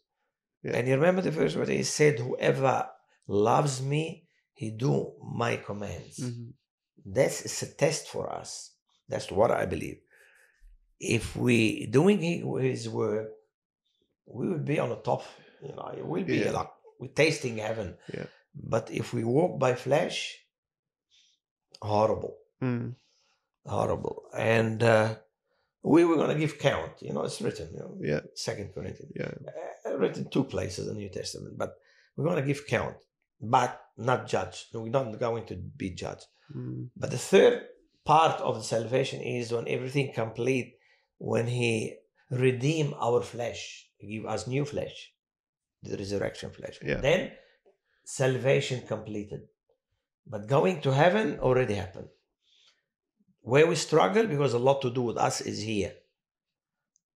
Yeah. And you remember the verse where he said, Whoever loves me, he do my commands. hmm That's it's a test for us. That's what I believe. If we doing his work, we will be on the top. You know, it will be Yeah. like we're tasting heaven. Yeah. But if we walk by flesh, horrible Mm, horrible. And uh, we were going to give count. You know, it's written. You know, yeah, Second Corinthians, yeah. uh, written two places in the New Testament. But we're going to give count, but not judge. We're not going to be judged. Mm, But the third part of the salvation is when everything complete, when He redeem our flesh, give us new flesh, the resurrection flesh. Yeah. Then salvation completed. But going to heaven already happened. Where we struggle because a lot to do with us is here.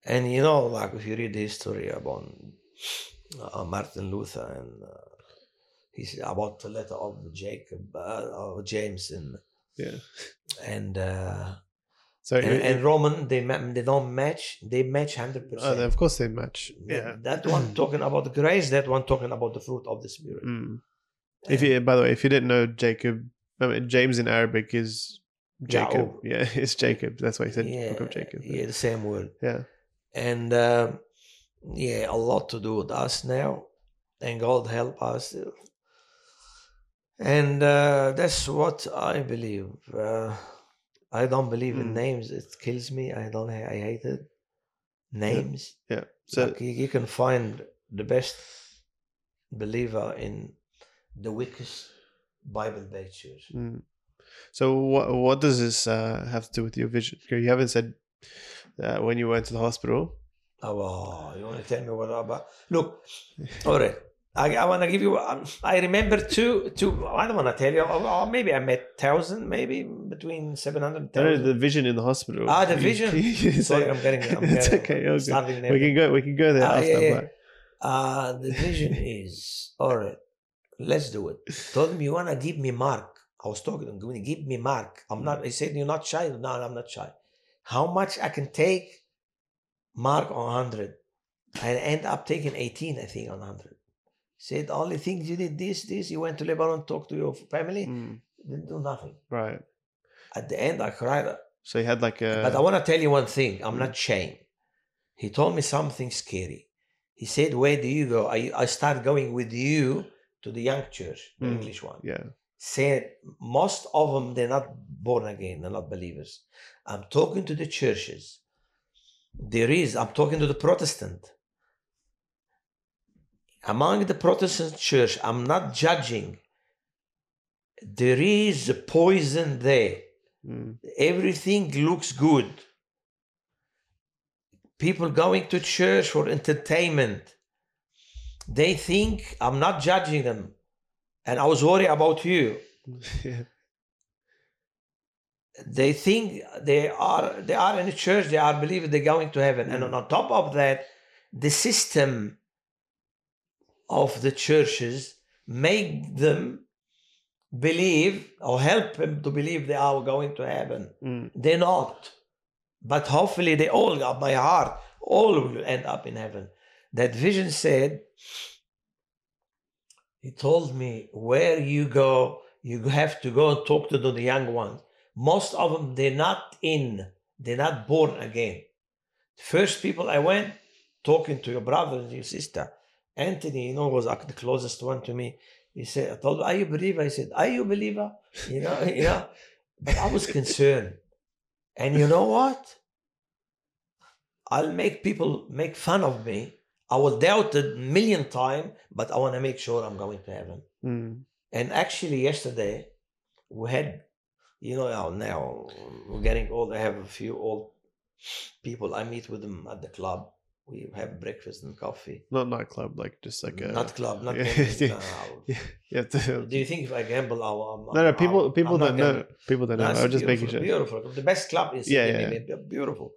And you know, like if you read the history about uh, Martin Luther and uh, he's about the letter of Jacob, uh, of James, and yeah. and uh, So and, it- and Roman they they don't match. They match hundred percent. of course they match. That- Yeah. That one talking about the grace, that one talking about the fruit of the spirit. Mm. If you, by the way, if you didn't know, Jacob, I mean, James in Arabic is Jacob. Ya'ub. Yeah, it's Jacob. That's why he said yeah, Book of Jacob. yeah, the same word. Yeah. And um yeah, a lot to do with us now, and God help us. And uh, that's what I believe. Uh, I don't believe in Mm. names. It kills me. I don't. I hate it. Names. Yeah. So like you, you can find the best believer in the weakest Bible-based church. Mm. So what what does this uh, have to do with your vision? You haven't said uh, when you went to the hospital. Oh, you want to tell me what about? Look, all right. I, I want to give you. Um, I remember two. Two. I don't want to tell you. Or, or maybe I met thousand. Maybe between seven hundred. No, no, the vision in the hospital. Ah, the vision. Sorry, I'm getting. I'm it's getting, okay. good. starting We can go. We can go there Ah, after. yeah, yeah. Uh, the vision is all right. Let's do it. Told me you wanna give me mark. I was talking to him. Give me mark. I'm not. He said you're not shy. No, I'm not shy. How much I can take? Mark on hundred. I end up taking eighteen. I think on hundred. Said only things you did this this. You went to Lebanon, talked to your family. Mm, Didn't do nothing. right. At the end, I cried. So he had like a. But I want to tell you one thing. I'm not shame. He told me something scary. He said, "Where do you go?" I I start going with you to the young church, the Mm. English one. yeah. Said most of them they're not born again. They're not believers. I'm talking to the churches. There is. I'm talking to the Protestant. Among the Protestant church, I'm not judging. There is a poison there Mm, everything looks good. People going to church for entertainment. They think I'm not judging them. And I was worried about you. yeah. they think they are they are in a church they are believing they're going to heaven and Mm. on top of that the system of the churches make them believe or help them to believe they are going to heaven. Mm. they're not. But hopefully they all got my heart all will end up in heaven. That vision said he told me where you go you have to go and talk to the young ones. Most of them they're not in they're not born again. First people i went talking to your brother and your sister anthony you know was the closest one to me he said i told him are you a believer i said are you a believer you know you know but i was concerned and you know what i'll make people make fun of me i will doubt it a million times but i want to make sure i'm going to heaven Mm. and actually, yesterday we had, you know, now we're getting old. I have a few old people. I meet with them at the club. We have breakfast and coffee. Not nightclub, like just like a. not club, not yeah, gambling, yeah. yeah, to. Do you think if I gamble, I'll, I'm, No, no, I'm- people, I'm- people I'm don't know. People don't know. I was just making sure. Beautiful. The best club in Yeah, Sydney. yeah, Beautiful.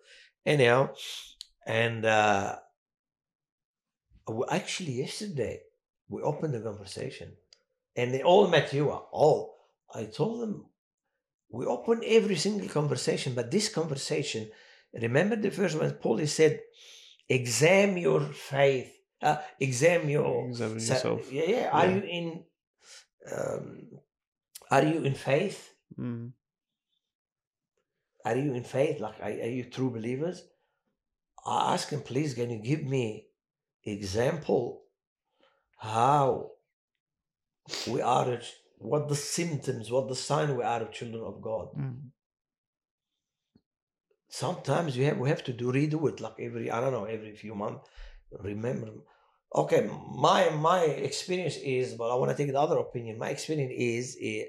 Anyhow, and uh, actually yesterday we opened the conversation, and they all met you. All I told them we open every single conversation, but this conversation, remember the first one, Paul he said, examine your faith, uh, examine your Examine sa- yourself. Yeah, yeah. Are Yeah. you in? Um, are you in faith? Mm. Are you in faith? Like, are, are you true believers? I ask him, please, can you give me example how we are, what the symptoms, what the sign we are of children of God? Mm. Sometimes we have we have to do redo it like every I don't know every few months. Remember, okay, my my experience is, but I want to take the other opinion. My experience is eh,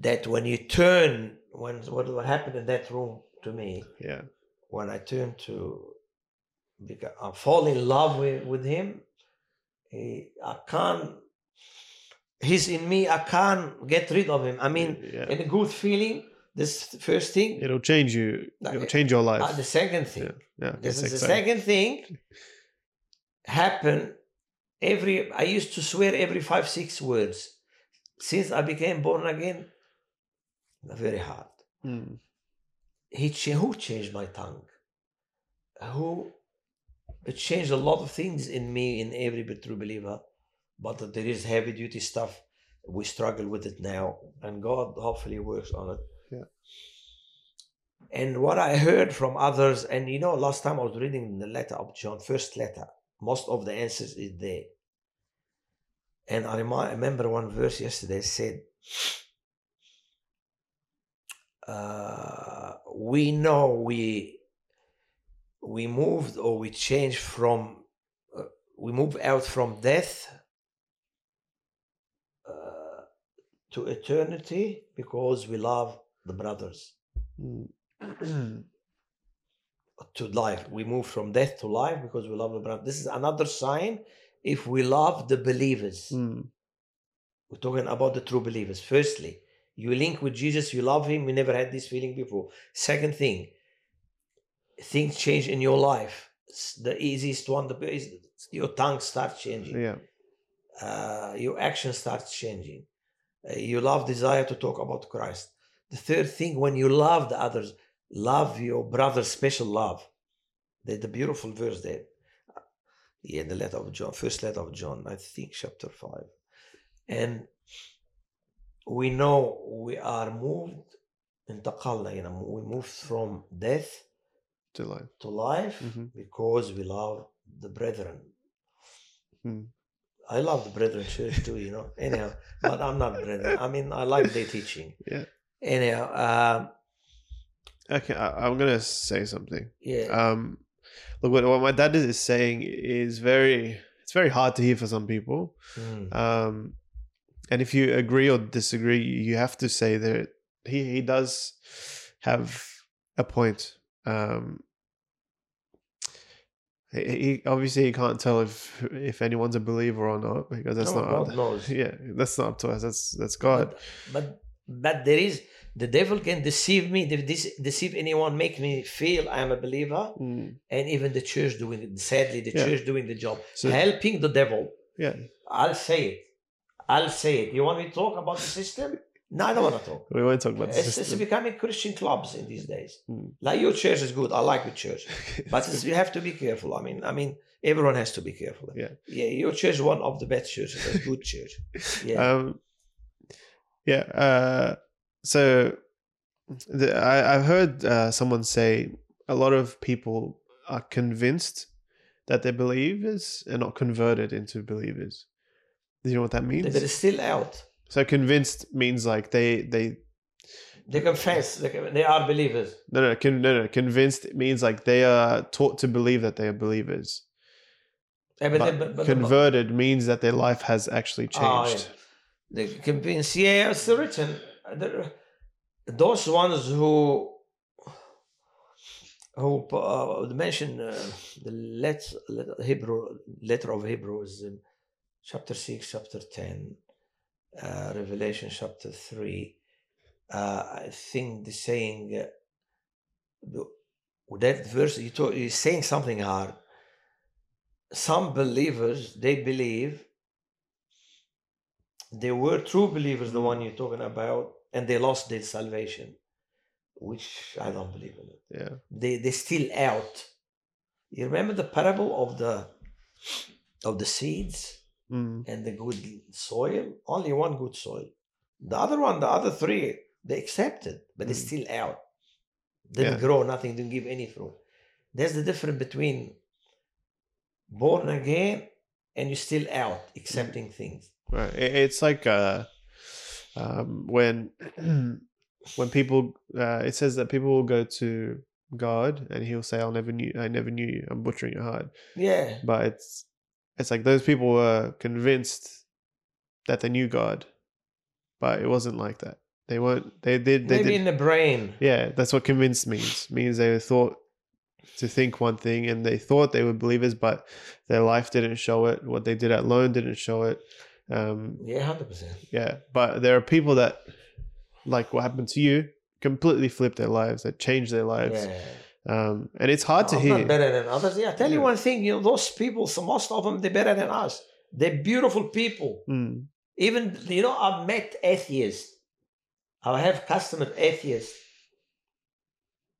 that when you turn, when what what happened in that room to me, Yeah. when I turn to because I fall in love with, with him, he, I can't. He's in me. I can't get rid of him. I mean, yeah. in a good feeling. This first thing. It'll change you. It'll change your life. Uh, the second thing. Yeah. yeah. This is the second thing. Happen every. I used to swear every five six words. Since I became born again, very hard. Mm. he who changed my tongue who it changed a lot of things in me in every true believer but there is heavy duty stuff we struggle with it now and god hopefully works on it. And what i heard from others and you know last time i was reading the letter of john first letter most of the answers is there and i remember one verse yesterday said uh, we know we we moved or we changed from uh, we move out from death uh, to eternity because we love the brothers Mm. to life we move from death to life because we love the brothers this is another sign if we love the believers Mm. We're talking about the true believers. Firstly, you link with Jesus, you love him, you never had this feeling before. Second thing, things change in your life. It's the easiest one, the is your tongue starts changing, Yeah. uh, your action starts changing. Uh, you love desire to talk about Christ. The third thing, when you love the others, love your brother, special love. There's the beautiful verse there. Yeah, the letter of John, first letter of John, I think chapter five. And we know we are moved انتقلنا you know, we moved from death To life. to life Mhm. because we love the brethren. Hmm. I love the brethren church too, you know. Anyhow, but I'm not brethren. I mean, I like their teaching. Yeah. Anyhow, um, Okay, I, I'm gonna say something. yeah, Um, look, what, what my dad is saying is very. It's very hard to hear for some people. mm, Um, and if you agree or disagree, you have to say that he he does have a point. Um, he, obviously he can't tell if if anyone's a believer or not because that's no, not God knows. yeah that's not up to us. That's that's God. But, but But there is the devil can deceive me, deceive anyone, make me feel I am a believer, Mm. and even the church doing it. Sadly, the Yeah. church doing the job, So- helping the devil. Yeah. I'll say it. I'll say it. You want me to talk about the system? No, I don't want to talk. We won't talk about the It's, it's system. becoming Christian clubs in these days. Mm. Like your church is good. I like your church, but you have to be careful. I mean, I mean, everyone has to be careful. Yeah. yeah. Your church is one of the best churches. A good church. Yeah. Um, yeah. Uh, so the, I, I've heard uh, someone say a lot of people are convinced that they're believers and not converted into believers. Do you know what that means? it's still out. So convinced means like they they They confess. They, they are believers. no no con, no no convinced means like they are taught to believe that they are believers. Yeah, but But, they- but- but- converted means that their life has actually Ah, changed. yeah. They convince. Yeah, it's written. There- Those ones who who uh, mention uh, the let, let, Hebrew letter of Hebrew is in chapter six, chapter ten, uh, Revelation chapter three. Uh, I think the saying uh, the, that verse you talk, you're saying something hard. Some believers they believe they were true believers, the one you're talking about, and they lost their salvation, which I don't believe in it. Yeah. They they still out. You remember the parable of the of the seeds Mm. and the good soil? Only one good soil. The other one, the other three, they accepted, but they're Mm. still out. Didn't Yeah. grow, nothing, didn't give any fruit. There's the difference between born again and you're still out, accepting things. Right. It's like uh, um, when when people uh, it says that people will go to God and he'll say, "I'll never knew I never knew you." I'm butchering it hard, Yeah. but it's it's like those people were convinced that they knew God, but it wasn't like that. They weren't. They did. They Maybe did. in the brain. Yeah, that's what convinced means. Means they thought to think one thing and they thought they were believers, but their life didn't show it. What they did at loan didn't show it. Um, Yeah, hundred percent. yeah, but there are people that, like what happened to you, completely flipped their lives, that changed their lives. Yeah. Um, and it's hard to I'm hear. not better than others. Yeah, I tell you one thing. You know, those people, so most of them, they're better than us. They're beautiful people. Mm, Even you know, I've met atheists. I have customers atheists.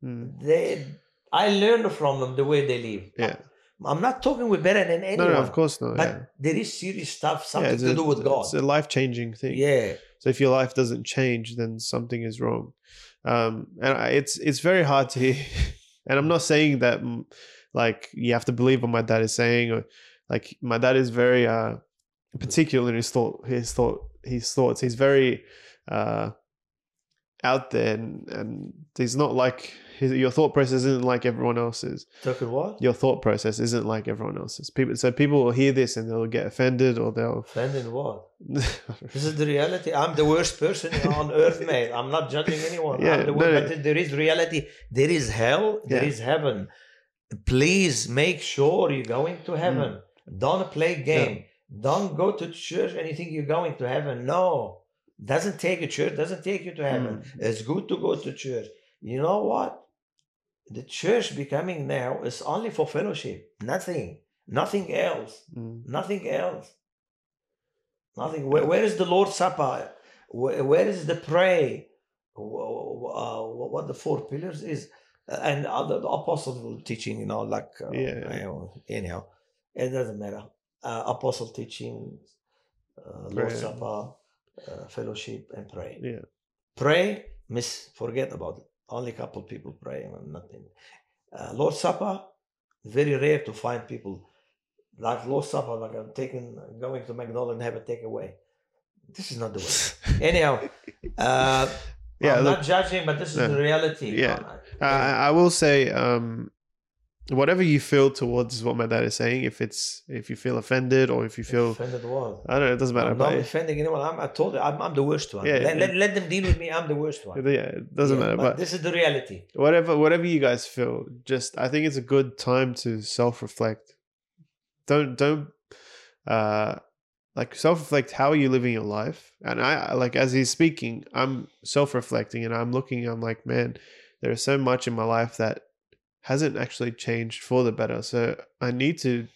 mm, They, I learn from them the way they live. yeah. I'm not talking we're better than No, anyone. no, of course not. But yeah. there is serious stuff, something it's to a- do with God. It's a life changing thing. Yeah. So if your life doesn't change, then something is wrong. Um, and I- it's it's very hard to hear. And I'm not saying that mm, like you have to believe what my dad is saying, or like my dad is very uh, particular in his thought, his thought, his thoughts. He's very uh, out there, and, and he's not like his, your thought process isn't like everyone else's. Talking what? Your thought process isn't like everyone else's. People, so people will hear this and they'll get offended, or they'll. Offending what? This is the reality. I'm the worst person on earth, mate. I'm not judging anyone. Yeah, I'm the no, worst, no. but there is reality. There is hell. There Yeah. is heaven. Please make sure you're going to heaven. Mm. Don't play game. Don't go to church and you think you're going to heaven. No. Doesn't take a church, doesn't take you to heaven. Mm. It's good to go to church. You know what? The church becoming now is only for fellowship. Nothing. Nothing else. Mm. Nothing else. Nothing. Where, where is the Lord's Supper? Where, where is the pray? Uh, what the four pillars is, and other the apostle teaching, you know, like uh, Yeah. you know, anyhow, it doesn't matter. Uh, apostle teaching, uh, Lord's Supper, uh, fellowship, and pray. Yeah. Pray, miss, forget about it. Only a couple people pray, and nothing. Uh, Lord's Supper, very rare to find people like Lord's Supper, like I'm taking, going to McDonald's and have a takeaway. This is not the way. Anyhow, uh, Yeah, I'm look, not judging, but this is no. the reality. Yeah. I, I will say, um, whatever you feel towards what my dad is saying, if it's if you feel offended or if you feel, offended what? I don't know, it doesn't matter. I'm not offending anyone. I'm, I told you, I'm, I'm the worst one. Yeah, let, yeah. let, let them deal with me. I'm the worst one. yeah, it doesn't Yeah, matter. but But this is the reality. whatever whatever you guys feel, just I think it's a good time to self reflect. Don't don't uh like self reflect. How are you living your life? And I I- like as he's speaking, I'm self reflecting, and I'm looking. I'm like, man, there is so much in my life that hasn't actually changed for the better. So I need to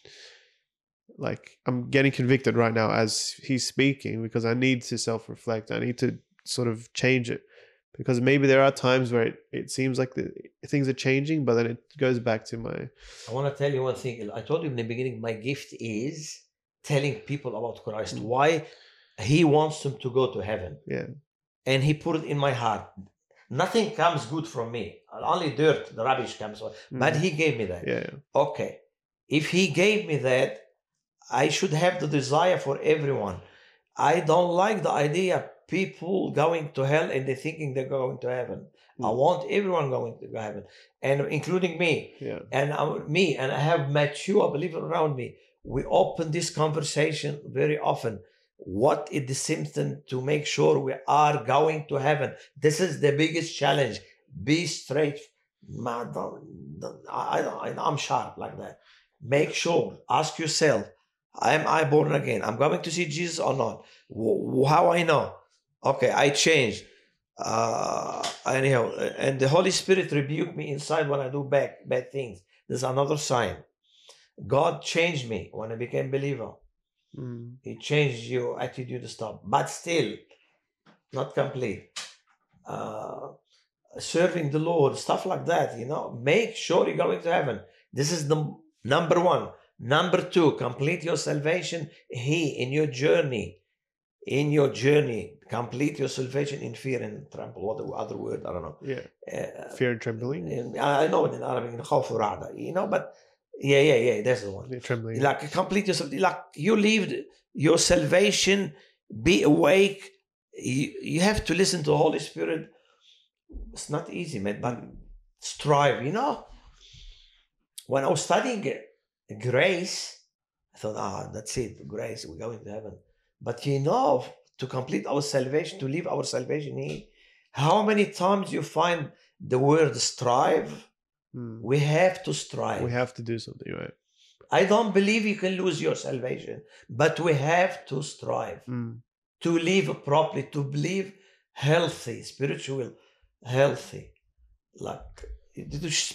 like I'm getting convicted right now as he's speaking because I need to self reflect. I need to sort of change it because maybe there are times where it, it seems like the, things are changing, but then it goes back to my I want to tell you one thing. I told you in the beginning, my gift is telling people about Christ. Mm. Why He wants them to go to heaven. yeah And He put it in my heart. Nothing comes good from me. Only dirt, the rubbish comes. But Mm. He gave me that. yeah Okay. If He gave me that, I should have the desire for everyone. I don't like the idea people going to hell and they thinking they're going to heaven. I Mm. want everyone going to heaven, and including me yeah and uh, me and i have met you i believe around me we open this conversation very often what is the symptom to make sure we are going to heaven this is the biggest challenge be straight man, I, I, i'm sharp like that. Make sure ask yourself am i born again? I'm going to see jesus or not? How i know? Okay i changed. Uh anyhow and the holy spirit rebuke me inside when i do bad bad things. There's another sign. God changed me when i became believer. Mm. he changed your attitude to stop, but still not complete. Uh serving the Lord, stuff like that, you know, make sure you're going to heaven. This is the number one. Number two, complete your salvation. He in your journey, in your journey, complete your salvation in fear and tremble. What other word? I don't know. Yeah. Uh, fear and trembling. In, I know it in Arabic, in You know, but yeah, yeah, yeah. That's the one. Yeah, trembling. Like complete yourself. Like you lived your salvation. Be awake. You, you have to listen to Holy Spirit it's not easy, man, but strive, you know. When I was studying grace, I thought, ah, that's it, grace, we're going to heaven. But you know, to complete our salvation, to live our salvation here, how many times you find the word strive? Mm. We have to strive. we have to do something right I don't believe you can lose your salvation, but we have to strive mm. to live properly, to live healthy, spiritual, healthy. Like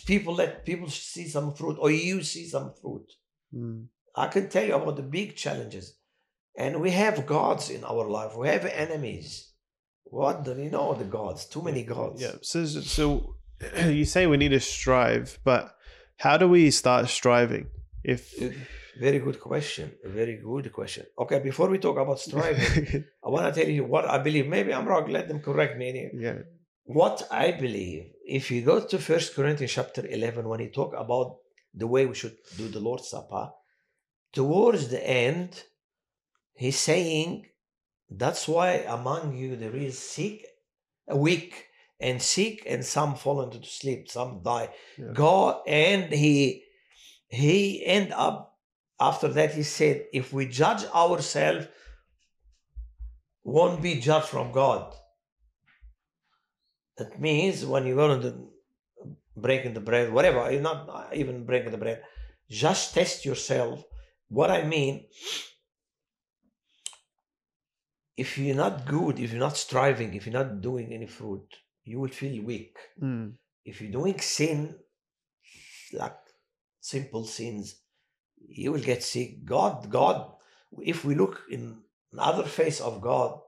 people let people see some fruit, or you see some fruit. Mm. I can tell you about the big challenges, and we have gods in our life. We have enemies. What do you know the gods? Too many gods. yeah so so you say we need to strive but how do we start striving if Very good question. A very good question. Okay, before we talk about striving, I want to tell you what I believe. Maybe I'm wrong. Let them correct me. Yeah What I believe, if you go to First Corinthians chapter 11, when he talk about the way we should do the Lord's Supper, towards the end, he's saying, that's why among you there is sick, weak, and sick, and some fall into sleep, some die. Yeah. God, and he he end up after that he said, if we judge ourselves, won't be judged from God. That means when you go the breaking the bread, whatever, you're not even breaking the bread, just test yourself. What I mean, if you're not good, if you're not striving, if you're not doing any fruit, you will feel weak. Mm. If you're doing sin, like simple sins, you will get sick. God, God, if we look in another face of God,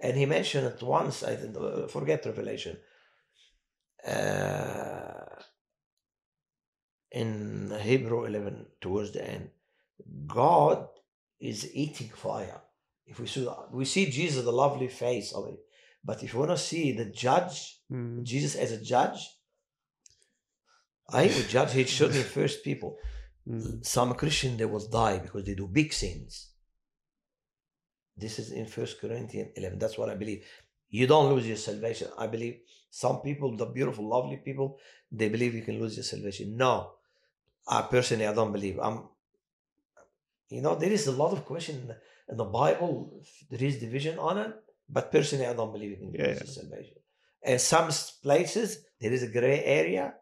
and he mentioned it once, I think, uh, forget Revelation. Uh, in Hebrew 11, towards the end, God is eating fire. If we see, we see Jesus, the lovely face of it, but if you want to see the judge, Mm. Jesus as a judge, I would judge his children first people. Mm. Some Christian they will die because they do big sins. This is in First Corinthians 11. That's what I believe. You don't lose your salvation. I believe some people, the beautiful, lovely people, they believe you can lose your salvation. No, I personally I don't believe. I'm. You know, there is a lot of question in the, Bible. There is division on it, but personally, I don't believe you can Yeah, lose yeah. your salvation. And some places there is a gray area.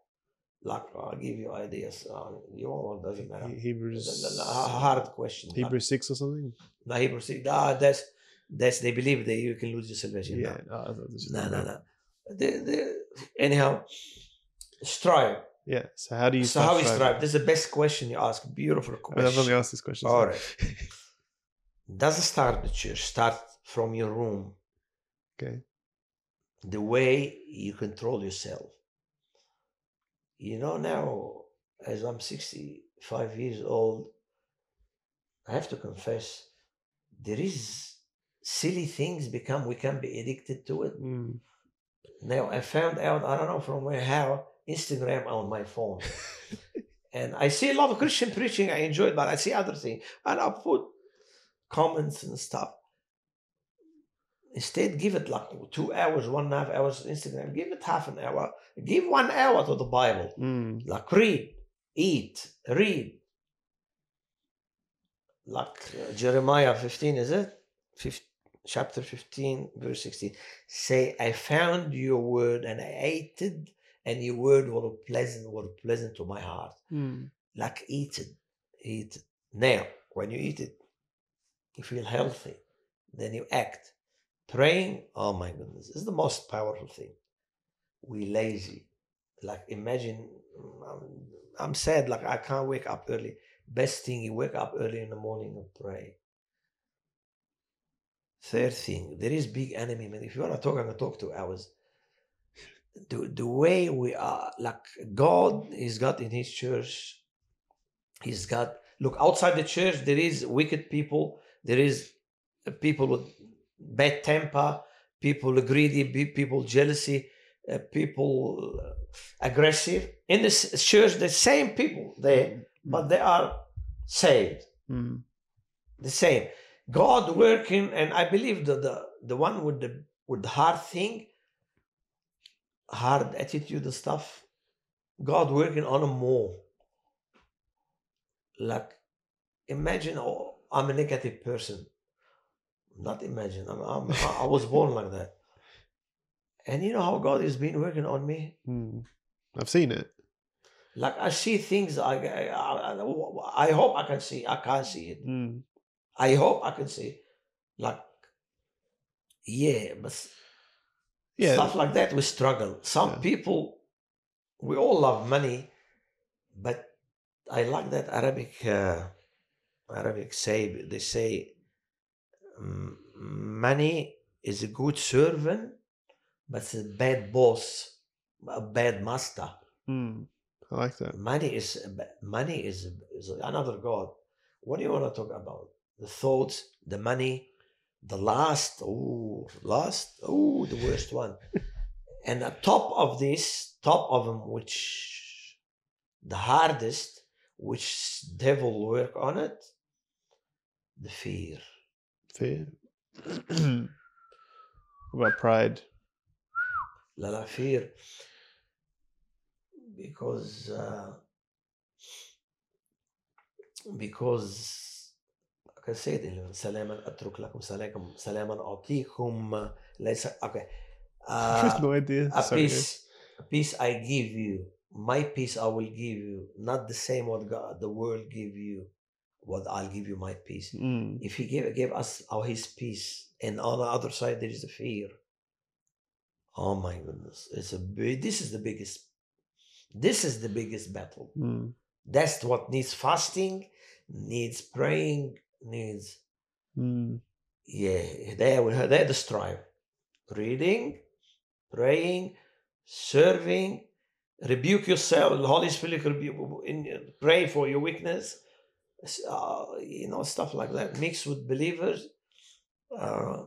Like I'll give you ideas. Uh, you want doesn't matter. He- Hebrews The- the- the hard question. like- Hebrews six or something. No, Hebrews six. Ah, that's that's they believe that you can lose your salvation. Yeah. Thought No, no, no. The, the, anyhow, strive. Yeah. So how do you? So how we start strive? This is the best question you ask. Beautiful striving? I've only question. asked this question. All right. Doesn't start the church. Start from your room. Okay. The way you control yourself. You know now, as I'm 65 years old, I have to confess, there is silly things become we can be addicted to it. Mm. Now I found out, I don't know from where, how, Instagram on my phone. and I see a lot of Christian preaching, I enjoy it, but I see other things. And I put comments and stuff. Instead, give it like two hours, one and a half hours Instagram. Give it half an hour. Give one hour to the Bible. Mm. Like read, eat, read. Like uh, Jeremiah 15, is it? Fif- chapter 15, verse 16. Say, I found your word and I ate it, and your word were pleasant, were pleasant to my heart. Mm. Like eat it, eat it. Now, when you eat it, you feel healthy. Then you act. Praying, oh my goodness, is the most powerful thing. We lazy. Like imagine, mm, I'm, I'm sad, like I can't wake up early. Best thing, you wake up early in the morning and pray. Third thing, there is big enemy, man. If you want to talk, I'm going to talk two hours. The, the way we are, like God is got in his church, he's got, look, outside the church, there is wicked people, there is people with bad temper, people greedy, people jealousy, uh, people uh, aggressive. In the church, the same people there, but they are saved. Mm. The same. God working, and I believe that the the one with the with the hard thing, hard attitude and stuff, God working on them more. Like, imagine oh, I'm a negative person. Not imagine. I'm, I'm, I was born like that. And you know how God has been working on me? Mm. I've seen it. Like I see things I, I, I, I hope I can see. I can't see it. Mm. I hope I can see. Like, yeah, but Yeah. stuff like that we struggle. Some Yeah. people, we all love money, but I like that Arabic uh, Arabic say. They say money is a good servant, but it's a bad boss, a bad master. Mm. I like that. Money is money is, is another god. What do you want to talk about? The thoughts, the money, the last. Oh, last. Oh, the worst one. and on top of this, top of them, which the hardest, which devil work on it, the fear. Fear. what about pride? La la fear. Because uh, because I can say it in سلاما أترك لكم سلاما سلاما أعطيكم ليس okay I have uh, no idea. a Sorry. peace a peace I give you my peace I will give you not the same what God the world give you what I'll give you my peace. Mm. if he gave, gave us our his peace and on the other side there is the fear. Oh my goodness. It's a big this is the biggest this is the biggest battle. Mm. that's what needs fasting needs praying needs Mm. yeah there we there the strive reading praying serving rebuke yourself. The holy spirit rebuke pray for your weakness uh, you know stuff like that mixed with believers. Uh,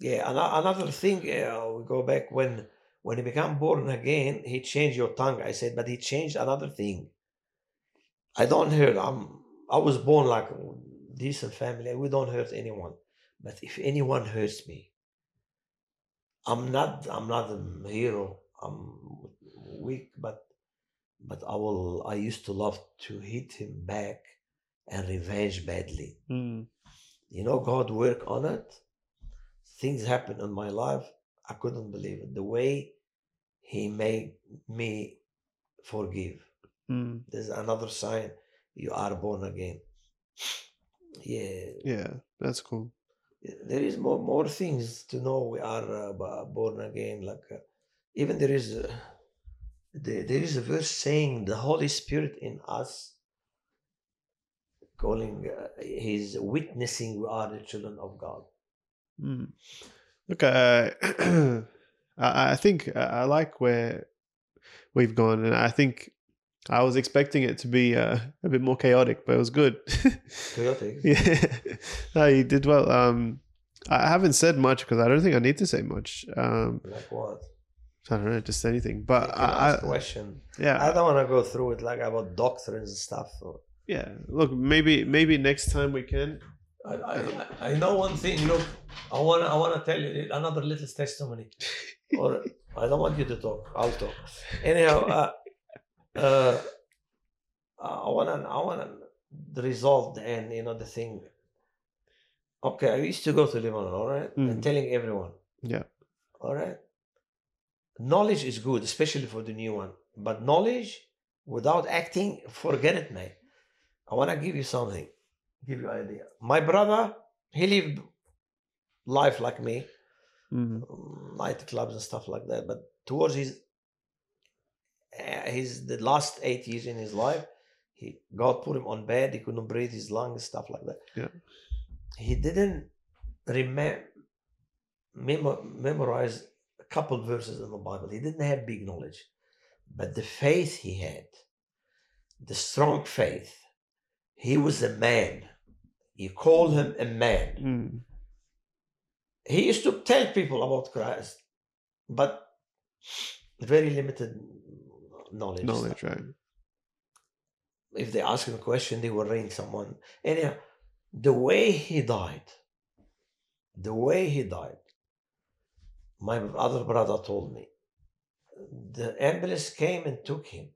yeah ano- another thing uh, we go back when when he became born again he changed your tongue i said but he changed another thing. I don't hurt i'm i was born like decent family we don't hurt anyone but if anyone hurts me i'm not i'm not a hero i'm weak but but i will i used to love to hit him back and revenge badly Mm. you know god work on it things happen in my life i couldn't believe it the way he made me forgive. Mm. There's another sign you are born again. Yeah, Yeah, that's cool. there is more more things to know. We are uh, born again. Like uh, even there is uh, there, there is a verse saying the Holy Spirit in us, calling uh, He's witnessing we are the children of God. Mm. Look, uh, I, I think I like where we've gone, and I think I was expecting it to be uh, a bit more chaotic, but it was good. Chaotic. yeah, no, you did well. Um, I haven't said much because I don't think I need to say much. Um, Like what? I don't know, just anything. But I, I, question. yeah, I don't want to go through it like about doctrines and stuff. Or, yeah. Look, maybe maybe next time we can. I, I, I know one thing. Look, I want I want to tell you another little testimony. or I don't want you to talk. I'll talk. Anyhow, uh, uh, I want to I want to resolve the end. You know the thing. Okay, I used to go to Lebanon. All right, Mm. and telling everyone. Yeah. All right. Knowledge is good, especially for the new one. But knowledge without acting, forget it, mate. I want to give you something, give you an idea. My brother, he lived life like me, Mhm. um, nightclubs and stuff like that. But towards his uh, his the last eight years in his life, he God put him on bed. He couldn't breathe, his lungs, stuff like that. Yeah. He didn't remember memo- memorize a couple verses in the Bible. He didn't have big knowledge, but the faith he had, the strong faith. He was a man. You call him a man Mm. he used to tell people about Christ, but very limited knowledge. Knowledge, right? If they ask him a question, they will ring someone. Anyhow, the way he died, the way he died, my other brother told me. The ambulance came and took him,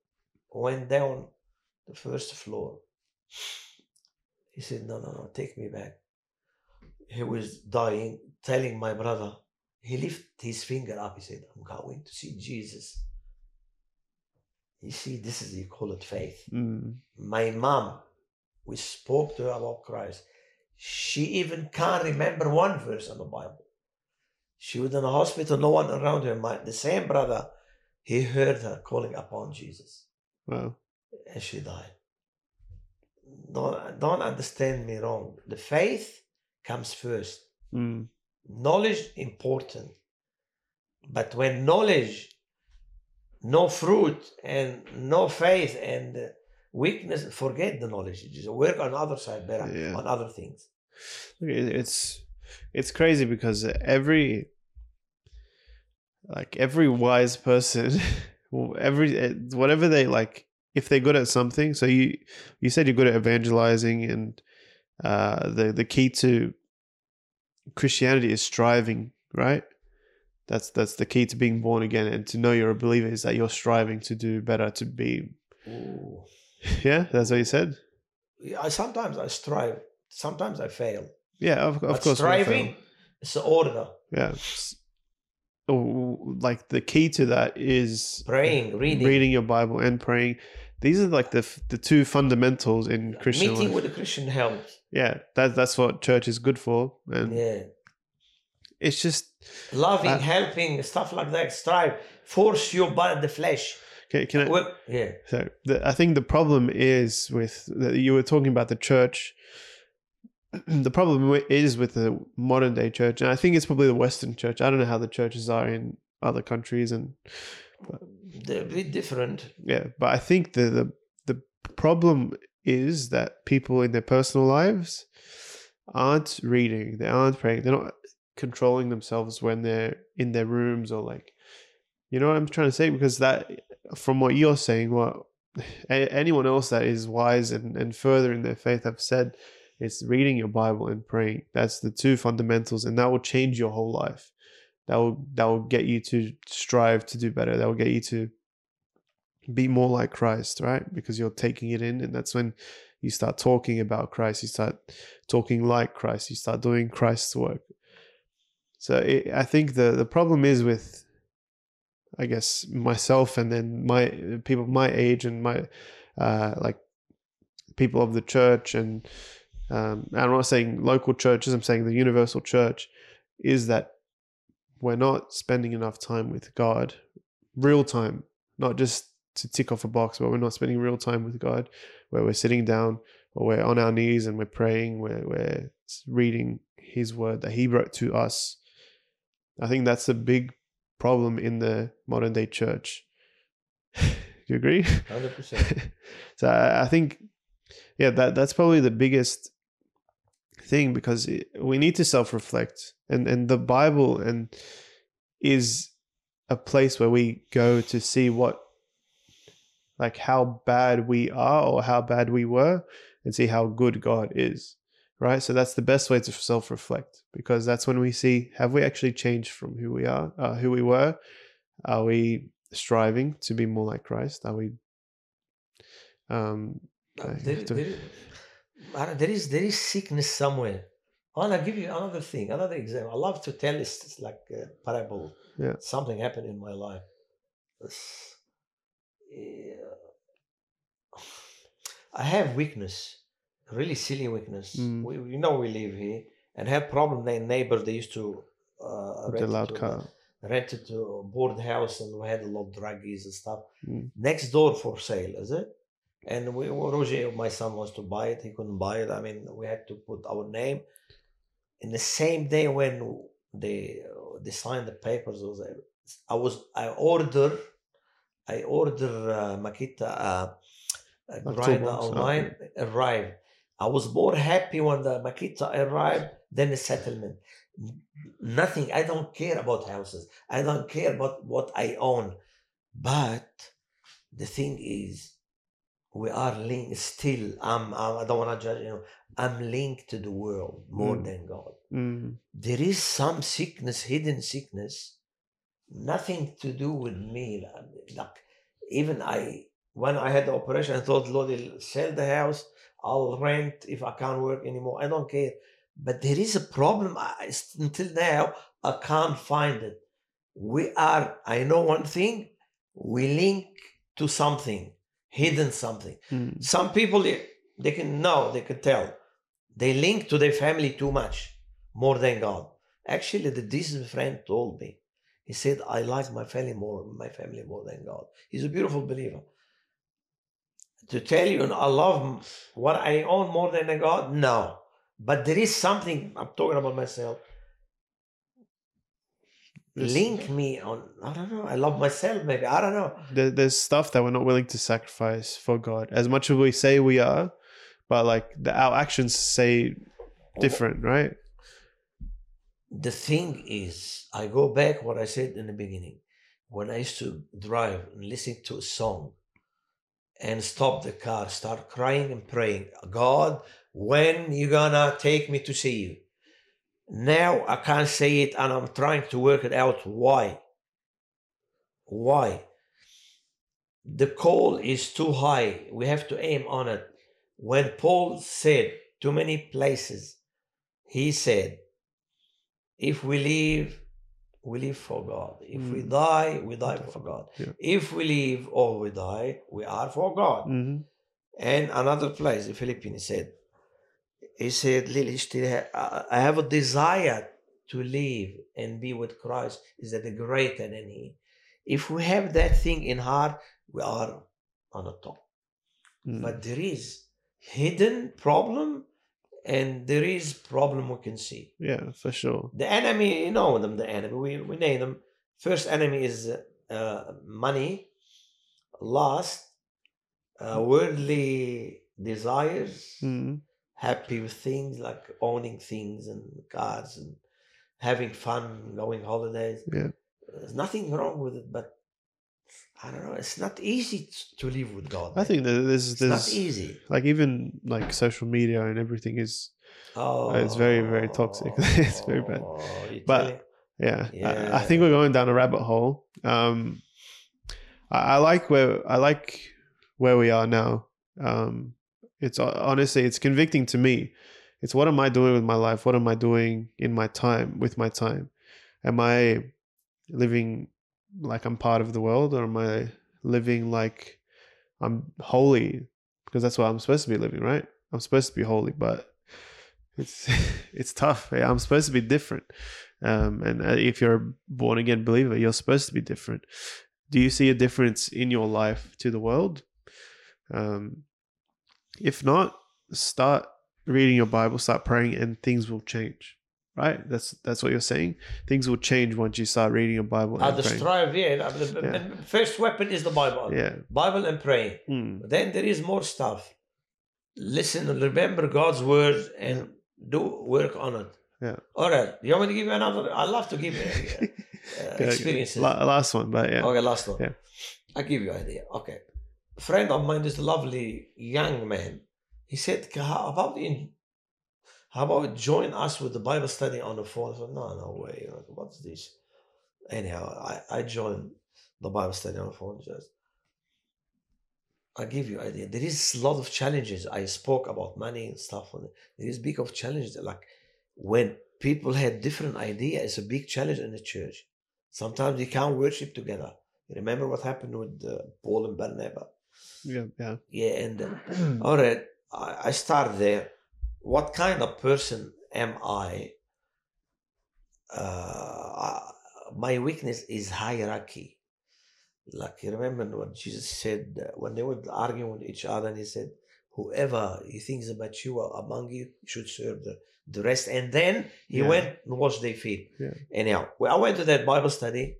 went down the first floor. He said, No, no, no, take me back. He was dying, telling my brother, he lifted his finger up. He said, I'm going to see Jesus. You see, this is, you call it faith. Mm. My mom, we spoke to her about Christ. She even can't remember one verse in the Bible. She was in the hospital, no one around her. My, the same brother, he heard her calling upon Jesus Wow. and she died. Don't, don't understand me wrong. The faith comes first. Mm. Knowledge important. But when knowledge, no fruit and no faith and weakness, forget the knowledge. Just work on other side better, Yeah. on other things. It's it's crazy because every like every wise person, every eh, whatever they like, if they're good at something. So you you said you're good at evangelizing, and uh, the the key to Christianity is striving, right? That's that's the key to being born again and to know you're a believer is that you're striving to do better, to be. Ooh. Yeah, that's what you said. Yeah, I, sometimes I strive, sometimes I fail. Yeah, of, of but course. striving is the order. Yeah. Oh, Like the key to that is Praying, reading, reading your Bible and praying. These are like the f- the two fundamentals in Christian meeting life. with the Christian helps. yeah, that that's what church is good for, and Yeah. it's just Loving, Uh, helping, stuff like that. Strive, force your body, the flesh. can, can I, Well, yeah. So the, I think the problem is with that you were talking about the church. The problem is with the modern day church, and I think it's probably the Western church. I don't know how the churches are in other countries, and They're a bit different. yeah, but I think the the the problem is that people in their personal lives aren't reading, they aren't praying, they're not controlling themselves when they're in their rooms or like, you know what I'm trying to say? Because that, from what you're saying, what anyone else that is wise and, and further in their faith have said, it's reading your Bible and praying. That's the two fundamentals, and that will change your whole life. That will that will get you to strive to do better. That will get you to be more like Christ, right? Because you're taking it in, and that's when you start talking about Christ. You start talking like Christ. You start doing Christ's work. So it, I think the the problem is with I guess myself and then my people my age and my uh, like people of the church and um, I'm not saying local churches. I'm saying the universal church is that we're not spending enough time with God, real time, not just to tick off a box, but we're not spending real time with God, where we're sitting down or we're on our knees and we're praying, we're, we're reading His word that He wrote to us. I think that's a big problem in the modern day church. Do you agree? Hundred percent. so I, I think, yeah, that that's probably the biggest thing because we need to self reflect, and and the Bible and is a place where we go to see what like how bad we are or how bad we were and see how good God is right? So that's the best way to self reflect because that's when we see have we actually changed from who we are uh, who we were? Are we striving to be more like Christ? Are we um Uh, there, have to- there- there is there is sickness somewhere. And I'll give you another thing, another example. I love to tell this it's like a parable. Yeah. Something happened in my life. This- yeah. I have weakness, really silly weakness. Mm. We, we know we live here and have problem. Their neighbor they used to uh, the loud to- car rented to a board house and we had a lot of druggies and stuff. Mm. Next door for sale, is it? And we, Roger, my son, wants to buy it. He couldn't buy it. I mean, we had to put our name. In the same day when they they signed the papers, was I was I order, I order uh, Makita uh, grinder toolbox, online arrived. I was more happy when the Makita arrived than the settlement. Nothing. I don't care about houses. I don't care about what I own. But the thing is, we are linked still. I'm, I'm I don't want to judge. You know, I'm linked to the world more Mm. than God. mm. There is some sickness, hidden sickness, nothing to do with me. Like even I, when I had the operation, I thought, Lord, I'll sell the house. I'll rent if I can't work anymore. I don't care. But there is a problem. I, until now, I can't find it. We are. I know one thing. We link to something, hidden something. Mm. Some people they, can know, they can tell. They link to their family too much, more than God. Actually, the decent friend told me. He said, "I like my family more, my family more than God." He's a beautiful believer. To tell you, I love what I own more than God. No, but there is something. I'm talking about myself. This- Link me on. I don't know. I love myself. Maybe I don't know. there, there's stuff that we're not willing to sacrifice for God as much as we say we are, but like the, our actions say different, right? the thing is, I go back what I said in the beginning. When I used to drive and listen to a song and stop the car, start crying and praying, God, when you gonna take me to see you? Now I can't say it and I'm trying to work it out. Why? Why? The call is too high. We have to aim on it. When Paul said too many places, he said, if we live, we live for God. If we Mm. die, we die for God. Yeah. If we live or we die, we are for God. hmm And another place, the Philippians said, he said, Lily, I I have a desire to live and be with Christ is that greater than He. If we have that thing in heart, we are on the top. Mm. But there is hidden problem and there is problem we can see. yeah, for sure. The enemy, you know them, the enemy. We, we name them. First enemy is uh, money, lust, uh, worldly desires, Mm. Happy with things like owning things and cars and having fun, going holidays. Yeah. There's nothing wrong with it, but I don't know. It's not easy to live with God. I man. think that there's it's not easy. like even like social media and everything is Oh, it's very, very toxic. It's very bad. But- tell me. yeah. I, I think we're going down a rabbit hole. Um, I, I like where I like where we are now. Um, it's honestly it's convicting to me. It's what am I doing with my life? What am I doing in my time with my time? Am I living like I'm part of the world, or am I living like I'm holy? Because that's what I'm supposed to be living, right? I'm supposed to be holy, but it's it's tough. I'm supposed to be different. Um, and uh, if you're a born again believer, you're supposed to be different. Do you see a difference in your life to the world? Um, if not, start reading your Bible, start praying, and things will change. Right? That's that's what you're saying. Things will change once you start reading your Bible. Uh, And the praying. strive, yeah. the- the- Yeah. the First weapon is the Bible. Yeah. Bible and pray. Mm. Then there is more stuff. Listen remember God's words and do work on it. Yeah. All right. You want me to give you another? I love to give you uh, experiences. last one, but yeah. Okay, last one. Yeah. I give you idea. Okay. Friend of mine, this lovely young man, he said, how about in, how about join us with the Bible study on the phone? I said, no, no way. Like, What's this? Anyhow, I, I joined the Bible study on the phone. Just, I give you idea. There is a lot of challenges. I spoke about money and stuff. There is big of challenges. Like when people had different idea, it's a big challenge in the church. Sometimes you can't worship together. Remember what happened with uh, Paul and Barnabas? Yeah, yeah. Yeah, and uh, all right, I, I start there. What kind of person am I? Uh, my weakness is hierarchy. Like you remember what Jesus said uh, when they were arguing with each other, and he said, "Whoever he thinks about you among you should serve the, the rest." And then he Yeah. went and washed their feet. Yeah. Anyhow, well, I went to that Bible study.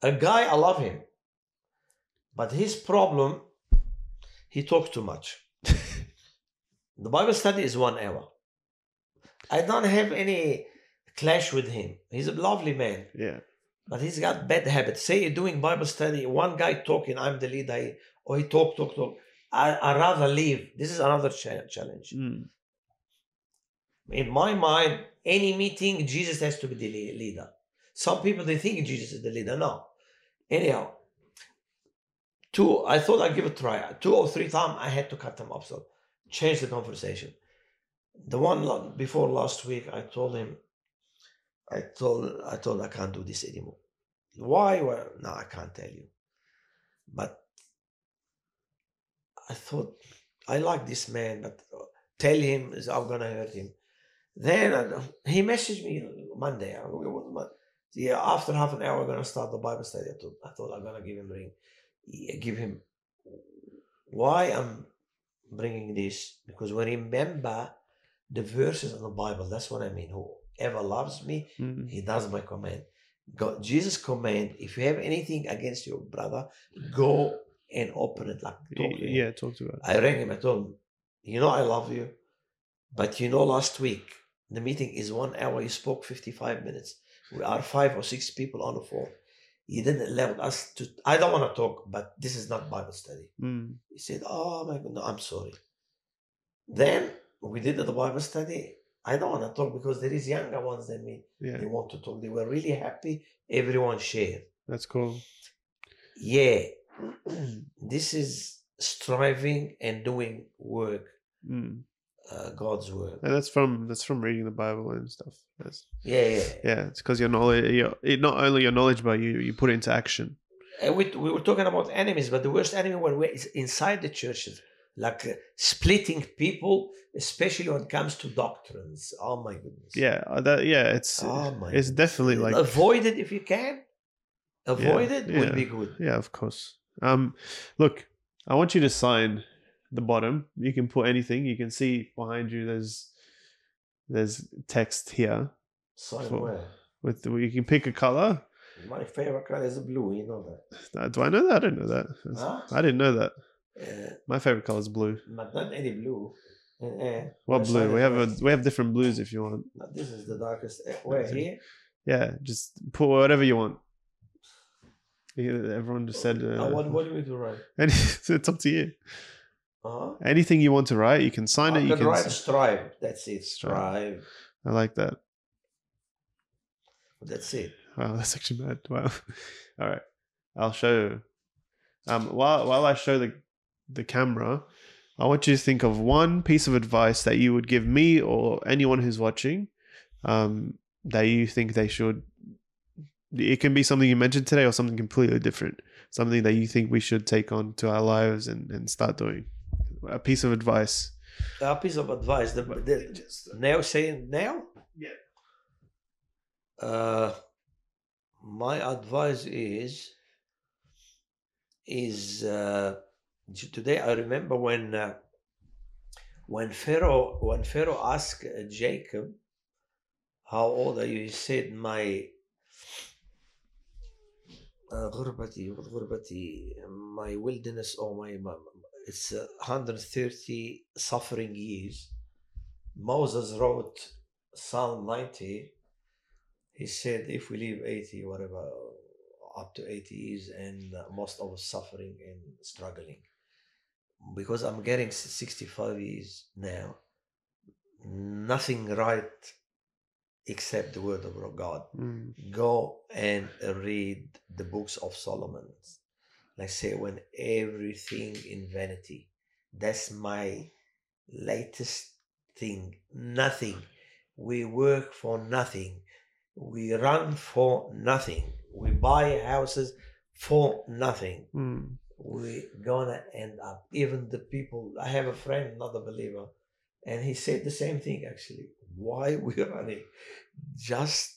A guy, I love him, but his problem, he talks too much. the Bible study is one hour. I don't have any clash with him. He's a lovely man, Yeah. but he's got bad habits. Say you're doing Bible study, one guy talking, I'm the leader, he- or he talk, talk, talk. I I rather leave. This is another cha- challenge. Mm. In my mind, any meeting, Jesus has to be the leader. Some people they think Jesus is the leader. No. Anyhow, two. I thought I'd give it a try. Two or three times I had to cut them off. So change the conversation. The one before last week, I told him, I told I told I can't do this anymore. Why? Well, no, I can't tell you. But I thought I like this man, but uh, tell him is I'm gonna hurt him. Then I, he messaged me Monday. I go, "What Mon- Yeah, after half an hour, we're gonna start the Bible study. I thought, I thought I'm gonna give him a ring, give him. Why I'm bringing this because we remember the verses in the Bible. That's what I mean. Whoever loves me, Mm. he does my command. God, Jesus command. If you have anything against your brother, go and open it. Like talk to him. Yeah, talk to her. I rang him. I told him, you know, I love you, but you know, last week the meeting is one hour. You spoke fifty-five minutes. We are five or six people on the phone. You didn't allow us to. I don't want to talk, but this is not Bible study. Mm. He said, "Oh my God, no, I'm sorry." Then we did the Bible study. I don't want to talk because there is younger ones than me. Yeah, They want to talk. They were really happy. Everyone shared. that's cool. Yeah, this is striving and doing work, Mm. Uh, God's word. And that's from that's from reading the Bible and stuff. That's, Yeah, yeah. yeah, it's because your knowledge, your, it not only your knowledge, but you you put it into action. And we, we were talking about enemies, but the worst enemy when we're is inside the churches, like uh, splitting people, especially when it comes to doctrines. Oh my goodness. Yeah, uh, that yeah, it's Oh my. it's definitely like avoid it if you can. Avoid Yeah, it would yeah. be good. yeah, of course. Um, look, I want you to sign the bottom. You can put anything. You can see behind you. There's there's text here Sign For- where? with you can pick a color. My favorite color is blue. You know that. Uh, Do I know that? I didn't know that. Huh? I didn't know that. Uh, My favorite color is blue. but not any blue. Uh, uh, What blue? We have a we have different blues if you want. No, this is the darkest. Uh, where here? Yeah, just put whatever you want. Everyone just said Uh, what, what do we do right? any- it's up to you. Uh-huh. Anything you want to write, you can sign I it. You can write strive. That's it. Strive. Strive. I like that. That's it. Wow, that's actually mad. Wow. All right, I'll show. Um, while while I show the the camera, I want you to think of one piece of advice that you would give me or anyone who's watching, um, that you think they should it can be something you mentioned today or something completely different. Something that you think we should take on to our lives and, and start doing A piece of advice. A piece of advice. The, the, now saying now? Yeah. Uh, my advice is is uh, today I remember when uh, when Pharaoh when Pharaoh asked uh, Jacob how old are you he said my uh, غربتي غربتي my wilderness or my, my it's uh, 130 suffering years. Moses wrote Psalm 90 he said if we live 80 whatever up to 80 years and most of us suffering and struggling. Because i'm getting 65 years now nothing right except the word of god. Mm. go and read the books of solomon like say when everything in vanity that's my latest thing. Nothing. We work for nothing. We run for nothing. We buy houses for nothing. Mm. we're gonna end up. Even the people i have a friend not a believer and he said the same thing actually. Why we running? Just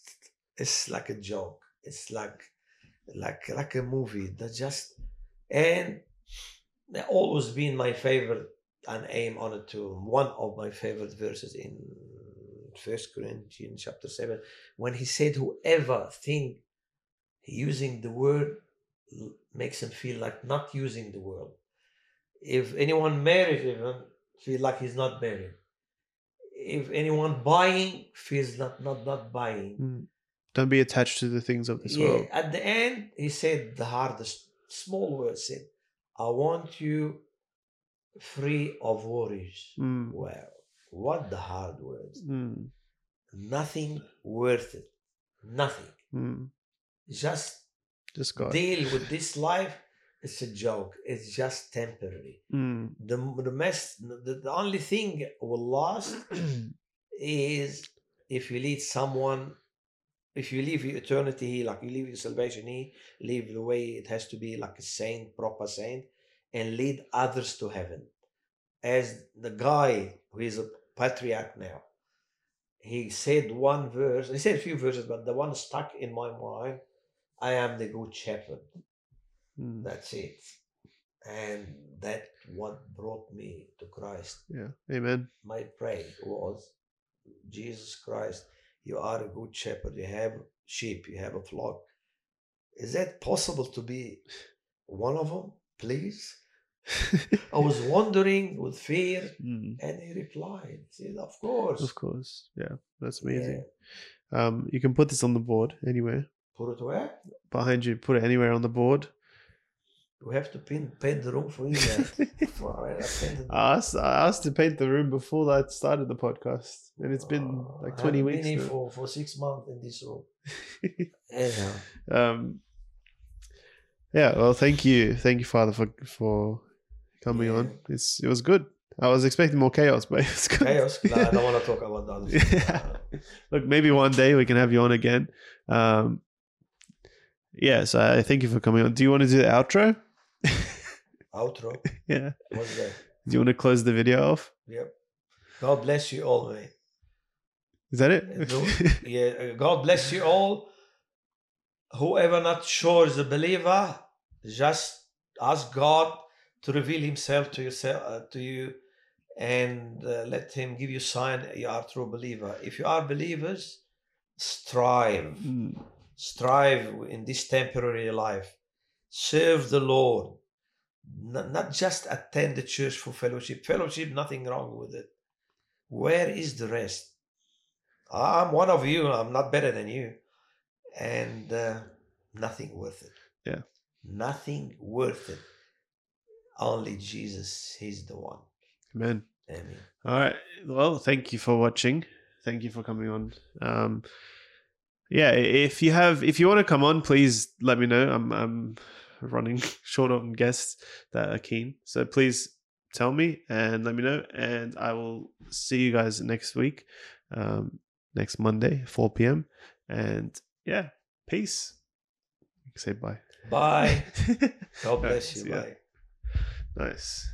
it's like a joke. It's like like like a movie that just and always been my favorite and aim on it too one of my favorite verses in first corinthians chapter 7 when he said whoever think using the word makes him feel like not using the word if anyone married even feel like he's not married if anyone buying feels not not not buying Mm. Don't be attached to the things of this yeah world. at the end he said the hardest small word said i want you free of worries Mm. well what the hard words Mm. nothing worth it nothing Mm. just Just deal with this life it's a joke it's just temporary Mm. the the mess the, the only thing will last is if you lead someone if you leave your eternity here like you leave your salvation here live the way it has to be like a saint proper saint and lead others to heaven as the guy who is a patriarch now he said one verse he said a few verses but the one stuck in my mind i am the good shepherd Mm. that's it and that what brought me to christ Yeah. Amen. my prayer was jesus christ you are a good shepherd you have sheep you have a flock is that possible to be one of them please i was wondering with fear Mm. and he replied said of course Of course. Yeah. That's Yeah. amazing. Um, you can put this on the board anywhere put it where behind you. Put it anywhere on the board. We have to paint, paint the room for you I asked, I asked to paint the room before I started the podcast, and it's been Uh, like twenty weeks. been for, for six months in this room Anyhow. um, yeah. Well, thank you, thank you, Father, for for coming Yeah. on. It's it was good. I was expecting more chaos, but it was good. chaos. No, I don't want to talk about that. Yeah. Look, maybe one day we can have you on again. Um, yeah. So I thank you for coming on. Do you want to do the outro? Outro. Yeah. What's that? Do you want to close the video off? Yep. God bless you all, man. Is that it? Yeah. uh, God bless you all. Whoever not sure is a believer, just ask God to reveal Himself to yourself uh, to you, and uh, let Him give you sign you are a true believer. If you are believers, strive. Mm, strive in this temporary life serve the lord not, not just attend the church for fellowship fellowship nothing wrong with it where is the rest i'm one of you i'm not better than you and uh, nothing worth it Yeah. nothing worth it only jesus he's the one Amen. amen All right. Well, thank you for watching. Thank you for coming on. Um, yeah, if you have, if you want to come on, please let me know. I'm, I'm running short on guests that are keen, so please tell me and let me know, and I will see you guys next week, um, next Monday, 4 p.m. And yeah, peace. say bye. Bye. God bless you. Bye. Nice.